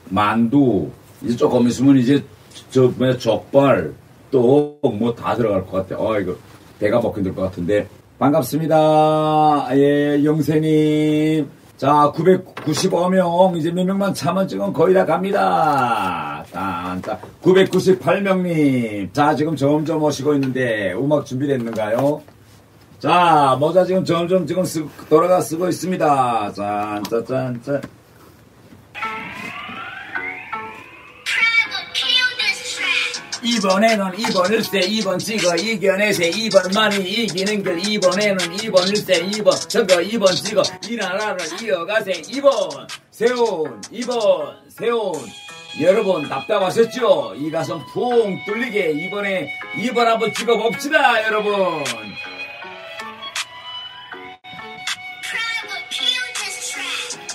만두 이제 조금 있으면 이제 저 뭐야 족발 또 뭐 다 들어갈 것 같아. 어 이거 배가 먹긴 들것 같은데 반갑습니다. 예 영세님. 자 995명 이제 몇 명만 참은 지금 거의 다 갑니다. 딴딴 998명님. 자 지금 점점 오시고 있는데 음악 준비됐는가요? 자 모자 지금 점점 지금 쓰, 돌아가 쓰고 있습니다. 짠짠짠짠. 이번에는 2번 일세 2번 찍어 이겨내세 2번 많이 이기는 길 이번에는 2번 일세 2번 저거 2번 찍어 이 나라를 이어가세 2번 세운 2번 세운 여러분 답답하셨죠? 이 가슴 푹 뚫리게 이번에 2번 한번 찍어봅시다 여러분.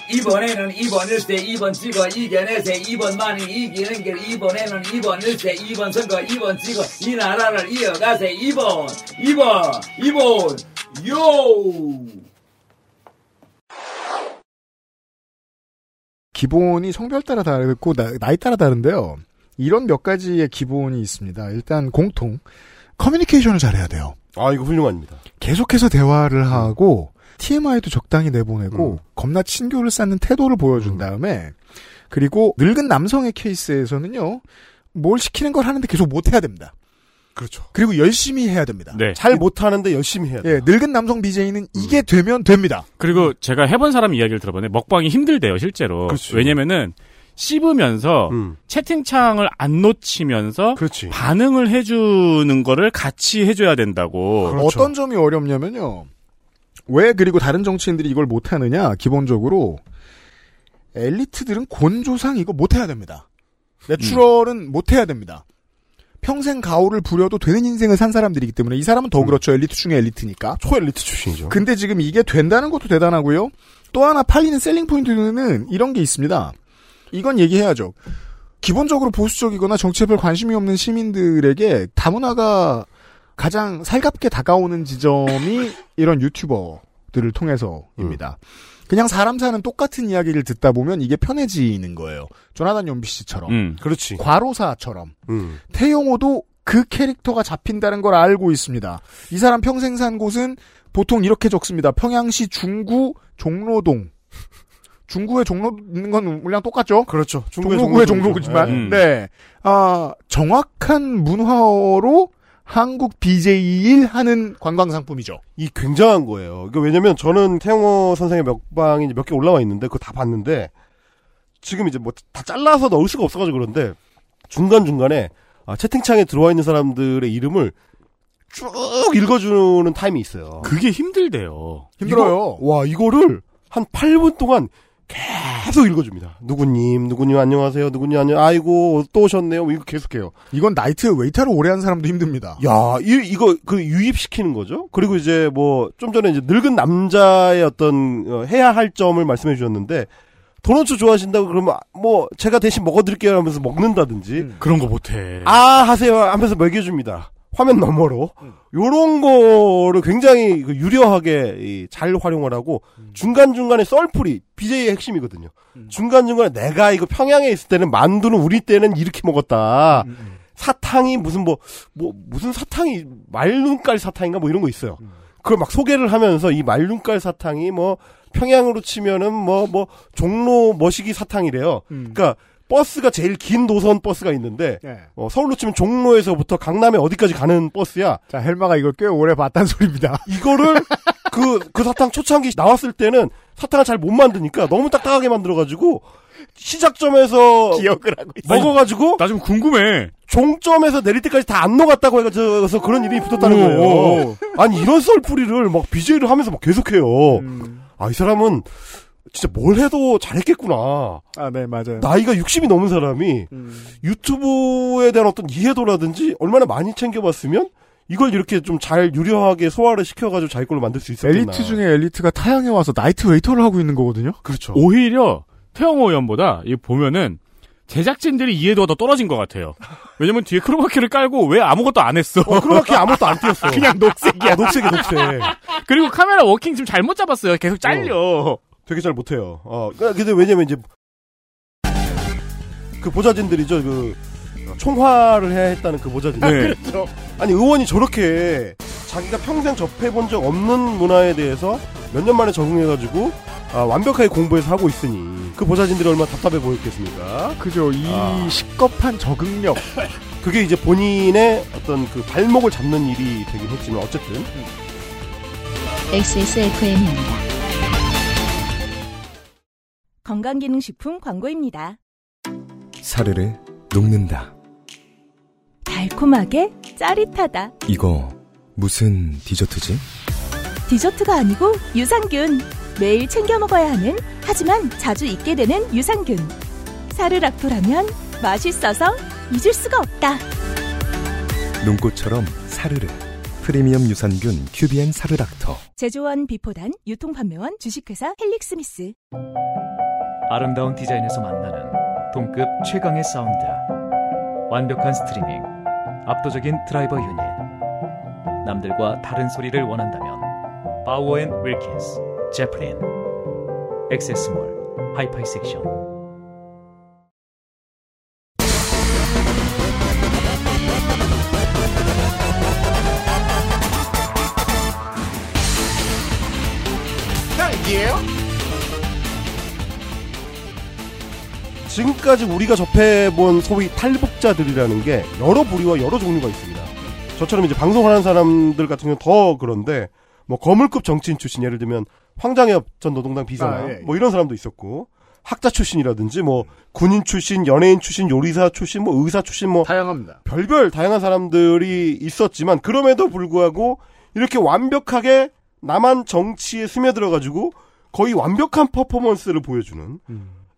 이번에는 2번 일세 2번 찍어 이겨내세 2번 많이 이기는 길. 이번에는 2번 일세 2번 선거 2번 찍어. 이 나라를 이어가세 2번 2번 2번. 요 기본이 성별 따라 다르고 나, 나이 따라 다른데요. 이런 몇 가지의 기본이 있습니다. 일단 공통 커뮤니케이션을 잘해야 돼요. 아 이거 훌륭합니다. 계속해서 대화를 하고 TMI도 적당히 내보내고 겁나 친교를 쌓는 태도를 보여준 다음에 그리고 늙은 남성의 케이스에서는요 뭘 시키는 걸 하는데 계속 못 해야 됩니다. 그렇죠. 그리고 열심히 해야 됩니다. 네. 잘 못하는데 열심히 해야 돼. 예, 늙은 남성 BJ는 이게 되면 됩니다. 그리고 제가 해본 사람 이야기를 들어보네. 먹방이 힘들대요, 실제로. 그치. 왜냐면은 씹으면서 음. 채팅창을 안 놓치면서 그렇지. 반응을 해주는 거를 같이 해줘야 된다고. 그렇죠. 어떤 점이 어렵냐면요. 왜 그리고 다른 정치인들이 이걸 못하느냐? 기본적으로 엘리트들은 곤조상 이거 못해야 됩니다. 내추럴은 못해야 됩니다. 평생 가오를 부려도 되는 인생을 산 사람들이기 때문에 이 사람은 더 그렇죠. 엘리트 중에 엘리트니까. 초엘리트 출신이죠. 근데 지금 이게 된다는 것도 대단하고요. 또 하나 팔리는 셀링 포인트는 이런 게 있습니다. 이건 얘기해야죠. 기본적으로 보수적이거나 정치에 별 관심이 없는 시민들에게 다문화가 가장 살갑게 다가오는 지점이 이런 유튜버들을 통해서입니다. 그냥 사람 사는 똑같은 이야기를 듣다 보면 이게 편해지는 거예요. 조나단 연비 씨처럼. 음. 그렇지. 과로사처럼. 음. 태용호도 그 캐릭터가 잡힌다는 걸 알고 있습니다. 이 사람 평생 산 곳은 보통 이렇게 적습니다. 평양시 중구 종로동. 중구에 종로 있는 건 물량 똑같죠? 그렇죠. 종로구의 종로동이죠. 종로구지만, 음. 네. 아, 정확한 문화어로 한국 BJ1 하는 관광 상품이죠. 이 굉장한 거예요. 이거 왜냐면 저는 태영호 선생의 먹방이 이제 몇개 올라와 있는데 그거 다 봤는데 지금 이제 뭐 다 잘라서 넣을 수가 없어가지고 그런데 중간 중간에 아, 채팅창에 들어와 있는 사람들의 이름을 쭉 읽어주는 타임이 있어요. 그게 힘들대요. 힘들어요. 이거- 와 이거를 한 8분 동안 계속 읽어줍니다. 누구님, 누구님 안녕하세요, 누구님 안녕, 아이고 또 오셨네요. 이거 계속해요. 이건 나이트 웨이터를 오래 한 사람도 힘듭니다. 야, 이, 이거 그 유입시키는 거죠. 그리고 이제 뭐 좀 전에 이제 늙은 남자의 어떤 어, 해야 할 점을 말씀해 주셨는데 도넛 좋아하신다고 그러면 뭐 제가 대신 먹어드릴게요 하면서 먹는다든지 그런 거 못해. 아 하세요 하면서 먹여줍니다. 화면 너머로 요런 거를 굉장히 그 유려하게 이, 잘 활용을 하고 중간 중간에 썰풀이 BJ의 핵심이거든요. 중간 중간에 내가 이거 평양에 있을 때는 만두는 우리 때는 이렇게 먹었다. 사탕이 무슨 뭐, 뭐, 무슨 사탕이, 말눈깔 사탕인가 뭐 이런 거 있어요. 그걸 막 소개를 하면서 이 말눈깔 사탕이 뭐, 평양으로 치면은 뭐, 뭐, 종로 머시기 사탕이래요. 그러니까, 버스가 제일 긴 노선 버스가 있는데, 네. 어, 서울로 치면 종로에서부터 강남에 어디까지 가는 버스야. 자, 헬마가 이걸 꽤 오래 봤단 소리입니다. 이거를, 그, 그 사탕 초창기 나왔을 때는 사탕을 잘 못 만드니까 너무 딱딱하게 만들어가지고, 시작점에서 기억을 하고 먹어가지고 나 좀 궁금해. 종점에서 내릴 때까지 다 안 녹았다고 해가지고 그런 일이 붙었다는 오, 거예요. 오. 아니 이런 썰풀이를 막 BJ를 하면서 막 계속해요. 아 이 사람은 진짜 뭘 해도 잘했겠구나. 아, 네, 맞아요. 나이가 60이 넘은 사람이 유튜브에 대한 어떤 이해도라든지 얼마나 많이 챙겨봤으면 이걸 이렇게 좀 잘 유려하게 소화를 시켜가지고 자기 걸로 만들 수 있었겠나. 엘리트 중에 엘리트가 타향에 와서 나이트 웨이터를 하고 있는 거거든요. 그렇죠. 오히려 태영호 의원보다 이 보면은 제작진들이 이해도가 더 떨어진 것 같아요. 왜냐면 뒤에 크로마키를 깔고 왜 아무것도 안 했어? 크로마키 아무것도 안 띄었어. 그냥 녹색이야. 아, 녹색이 녹색. 그리고 카메라 워킹 지금 잘못 잡았어요. 계속 잘려. 되게 잘 못해요. 어, 그- 근데 왜냐면 이제 그 보좌진들이죠. 그 총화를 해야 했다는 그 보좌진들. 네. 아니 의원이 저렇게 자기가 평생 접해본 적 없는 문화에 대해서 몇 년 만에 적응해가지고 아, 완벽하게 공부해서 하고 있으니 그 보좌진들이 얼마나 답답해 보였겠습니까? 그죠. 이 아. 식겁한 적응력. 그게 이제 본인의 어떤 그 발목을 잡는 일이 되긴 했지만 어쨌든 XSFM입니다. 건강기능식품 광고입니다. 사르르 녹는다. 달콤하게 짜릿하다. 이거 무슨 디저트지? 디저트가 아니고 유산균. 매일 챙겨 먹어야 하는 하지만 자주 잊게 되는 유산균. 사르락토 라면 맛있어서 잊을 수가 없다. 눈꽃처럼 사르르. 프리미엄 유산균 큐비엔 사르락토. 제조원 비포단 유통판매원 주식회사 헬릭스미스. 아름다운 디자인에서 만나는 동급 최강의 사운드 완벽한 스트리밍 압도적인 드라이버 유닛. 남들과 다른 소리를 원한다면 바워스 앤 윌킨스 제플린 엑세스몰 하이파이 섹션 딸기예요? 지금까지 우리가 접해본 소위 탈북자들이라는 게 여러 부류와 여러 종류가 있습니다. 저처럼 이제 방송을 하는 사람들 같은 경우는 더 그런데 뭐 거물급 정치인 출신 예를 들면 황장엽 전 노동당 비서나 아, 예, 예. 뭐 이런 사람도 있었고 학자 출신이라든지 뭐 군인 출신, 연예인 출신, 요리사 출신, 뭐 의사 출신 뭐 다양합니다. 별별 다양한 사람들이 있었지만 그럼에도 불구하고 이렇게 완벽하게 남한 정치에 스며들어 가지고 거의 완벽한 퍼포먼스를 보여주는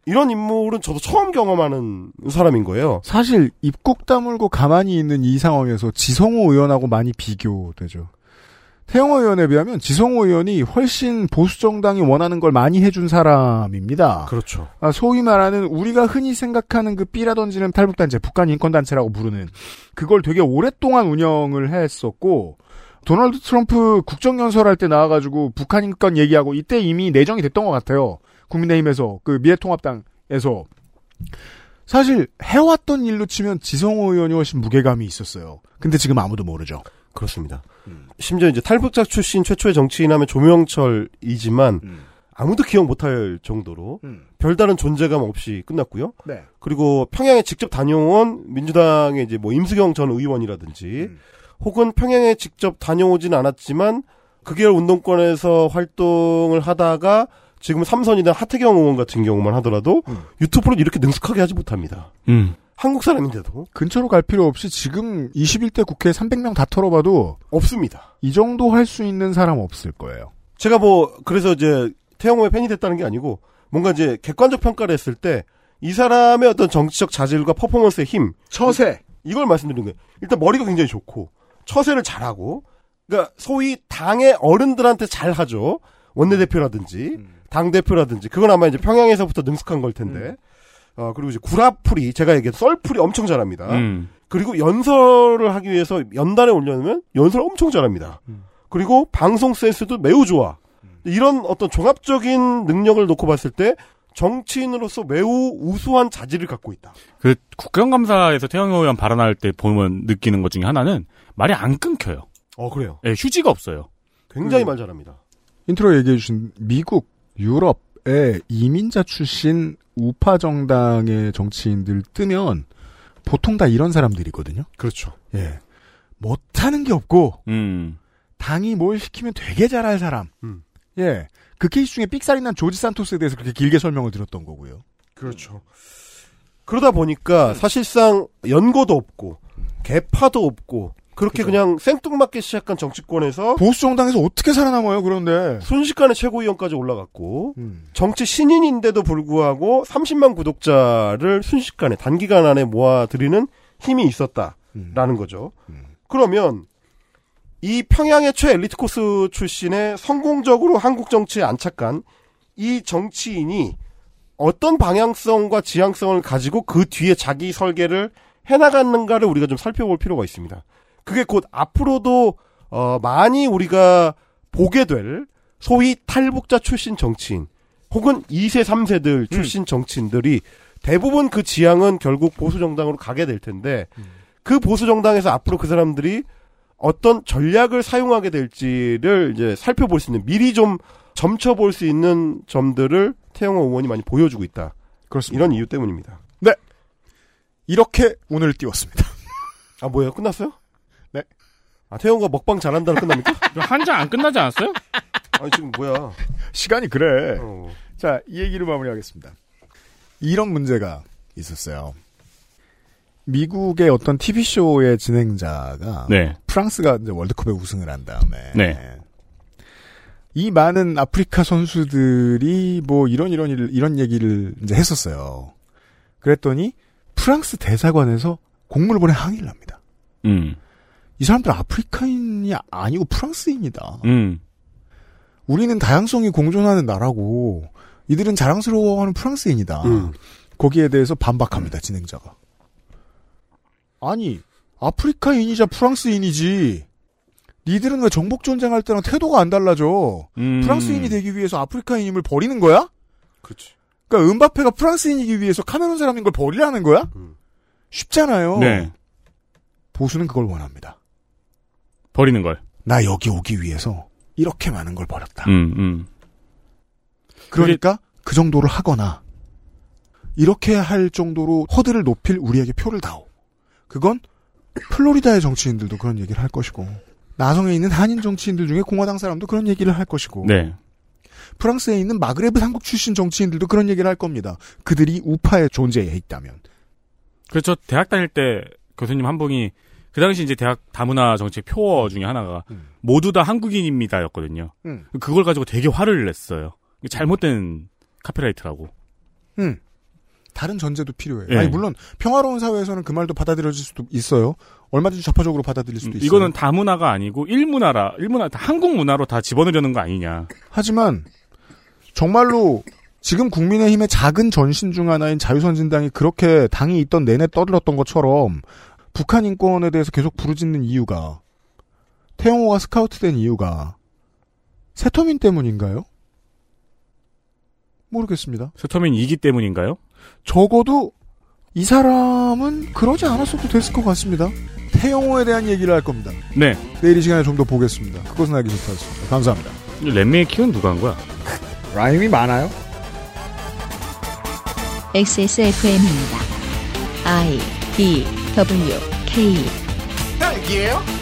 이런 인물은 저도 처음 경험하는 사람인 거예요. 사실 입국 다물고 가만히 있는 이 상황에서 지성호 의원하고 많이 비교되죠. 태영호 의원에 비하면 지성호 의원이 훨씬 보수 정당이 원하는 걸 많이 해준 사람입니다. 그렇죠. 아, 소위 말하는 우리가 흔히 생각하는 그 삐라 던지는 탈북 단체, 북한 인권 단체라고 부르는 그걸 되게 오랫동안 운영을 했었고 도널드 트럼프 국정연설할 때 나와가지고 북한 인권 얘기하고 이때 이미 내정이 됐던 것 같아요. 국민의힘에서 그 미래통합당에서 사실 해왔던 일로 치면 지성호 의원이 훨씬 무게감이 있었어요. 근데 지금 아무도 모르죠. 그렇습니다. 심지어 이제 탈북자 출신 최초의 정치인 하면 조명철이지만 아무도 기억 못할 정도로 별다른 존재감 없이 끝났고요. 네. 그리고 평양에 직접 다녀온 민주당의 이제 뭐 임수경 전 의원이라든지 혹은 평양에 직접 다녀오진 않았지만 극일 운동권에서 활동을 하다가 지금 삼선이나 하태경 의원 같은 경우만 하더라도 유튜브를 이렇게 능숙하게 하지 못합니다. 음. 한국 사람인데도 근처로 갈 필요 없이 지금 21대 국회 300명 다 털어봐도 없습니다. 이 정도 할 수 있는 사람 없을 거예요. 제가 뭐 그래서 이제 태영호의 팬이 됐다는 게 아니고 뭔가 이제 객관적 평가를 했을 때 이 사람의 어떤 정치적 자질과 퍼포먼스의 힘, 처세 이걸 말씀드리는 거예요. 일단 머리가 굉장히 좋고 처세를 잘하고 그러니까 소위 당의 어른들한테 잘하죠. 원내대표라든지 당 대표라든지 그건 아마 이제 평양에서부터 능숙한 걸 텐데. 어 그리고 이제 구라풀이 제가 얘기한 썰풀이 엄청 잘합니다. 음. 그리고 연설을 하기 위해서 연단에 올려놓으면 연설 엄청 잘합니다. 그리고 방송 센스도 매우 좋아. 이런 어떤 종합적인 능력을 놓고 봤을 때 정치인으로서 매우 우수한 자질을 갖고 있다. 그 국정감사에서 태영호 의원 발언할 때 보면 느끼는 것 중에 하나는 말이 안 끊겨요. 어 그래요. 예, 휴지가 없어요. 굉장히 음. 말 잘합니다. 인트로 얘기해 주신 미국, 유럽의 이민자 출신 우파 정당의 정치인들 뜨면 보통 다 이런 사람들이거든요. 그렇죠. 예. 못하는 게 없고, 음. 당이 뭘 시키면 되게 잘할 사람. 음. 예. 그 케이스 중에 삑살이 난 조지 산토스에 대해서 그렇게 길게 설명을 드렸던 거고요. 그렇죠. 그러다 보니까 사실상 연고도 없고 개파도 없고 그렇게 그냥 생뚱맞게 시작한 정치권에서 보수 정당에서 어떻게 살아남아요, 그런데? 순식간에 최고위원까지 올라갔고 음. 정치 신인인데도 불구하고 30만 구독자를 순식간에 단기간 안에 모아들이는 힘이 있었다라는 거죠. 그러면 이 평양의 최엘리트 코스 출신의 성공적으로 한국 정치에 안착한 이 정치인이 어떤 방향성과 지향성을 가지고 그 뒤에 자기 설계를 해나갔는가를 우리가 좀 살펴볼 필요가 있습니다. 그게 곧 앞으로도 어, 많이 우리가 보게 될 소위 탈북자 출신 정치인 혹은 2세, 3세들 출신 정치인들이 대부분 그 지향은 결국 보수 정당으로 가게 될 텐데 그 보수 정당에서 앞으로 그 사람들이 어떤 전략을 사용하게 될지를 이제 살펴볼 수 있는 미리 좀 점쳐볼 수 있는 점들을 태영호 의원이 많이 보여주고 있다. 그렇습니다. 이런 이유 때문입니다. 네. 이렇게 오늘 띄웠습니다. 아 뭐예요? 끝났어요? 네. 아 태영호가 먹방 잘한다로 끝납니까? 한 장 안 끝나지 않았어요? 아니 지금 뭐야? 시간이 그래. 어. 자, 이 얘기를 마무리하겠습니다. 이런 문제가 있었어요. 미국의 어떤 TV쇼의 진행자가 네. 프랑스가 이제 월드컵에 우승을 한 다음에 네. 이 많은 아프리카 선수들이 뭐 이런 이런 일, 이런 얘기를 이제 했었어요. 그랬더니 프랑스 대사관에서 공문을 보내 항의를 합니다. 음. 이 사람들 아프리카인이 아니고 프랑스인이다. 음. 우리는 다양성이 공존하는 나라고 이들은 자랑스러워하는 프랑스인이다. 음. 거기에 대해서 반박합니다 진행자가. 아니 아프리카인이자 프랑스인이지. 니들은 왜 정복 전쟁할 때랑 태도가 안 달라져? 음. 프랑스인이 되기 위해서 아프리카인임을 버리는 거야? 그렇지. 그러니까 은바페가 프랑스인이기 위해서 카메룬 사람인 걸 버리라는 거야? 쉽잖아요. 네. 보수는 그걸 원합니다. 버리는 걸. 나 여기 오기 위해서 이렇게 많은 걸 버렸다. 음, 음. 그러니까 그 정도를 하거나 이렇게 할 정도로 허들을 높일 우리에게 표를 다오. 그건 플로리다의 정치인들도 그런 얘기를 할 것이고 나성에 있는 한인 정치인들 중에 공화당 사람도 그런 얘기를 할 것이고 네. 프랑스에 있는 마그레브 삼국 출신 정치인들도 그런 얘기를 할 겁니다. 그들이 우파에 존재해 있다면. 저 대학 다닐 때 교수님 한 분이 그 당시 이제 대학 다문화 정책 표어 중에 하나가 모두 다 한국인입니다였거든요. 음. 그걸 가지고 되게 화를 냈어요. 잘못된 카피라이트라고. 음. 다른 전제도 필요해요. 예. 아니 물론 평화로운 사회에서는 그 말도 받아들여질 수도 있어요. 얼마든지 좌파적으로 받아들일 수도 있어요. 음, 이거는 다문화가 아니고 일문화라 일문화 다 한국 문화로 다 집어넣으려는 거 아니냐. 하지만 정말로 지금 국민의힘의 작은 전신 중 하나인 자유선진당이 그렇게 당이 있던 내내 떠들었던 것처럼 북한 인권에 대해서 계속 부르짖는 이유가 태영호가 스카우트된 이유가 세터민 때문인가요? 모르겠습니다. 세터민 이기 때문인가요? 적어도 이 사람은 그러지 않았어도 됐을 것 같습니다. 태영호에 대한 얘기를 할 겁니다. 네. 내일 이 시간에 좀 더 보겠습니다. 그것은 알기 좋다였습니다. 감사합니다. 랩메이킹은 누가 한 거야? 라임이 많아요? XSFM입니다. I D W K 딸기예요?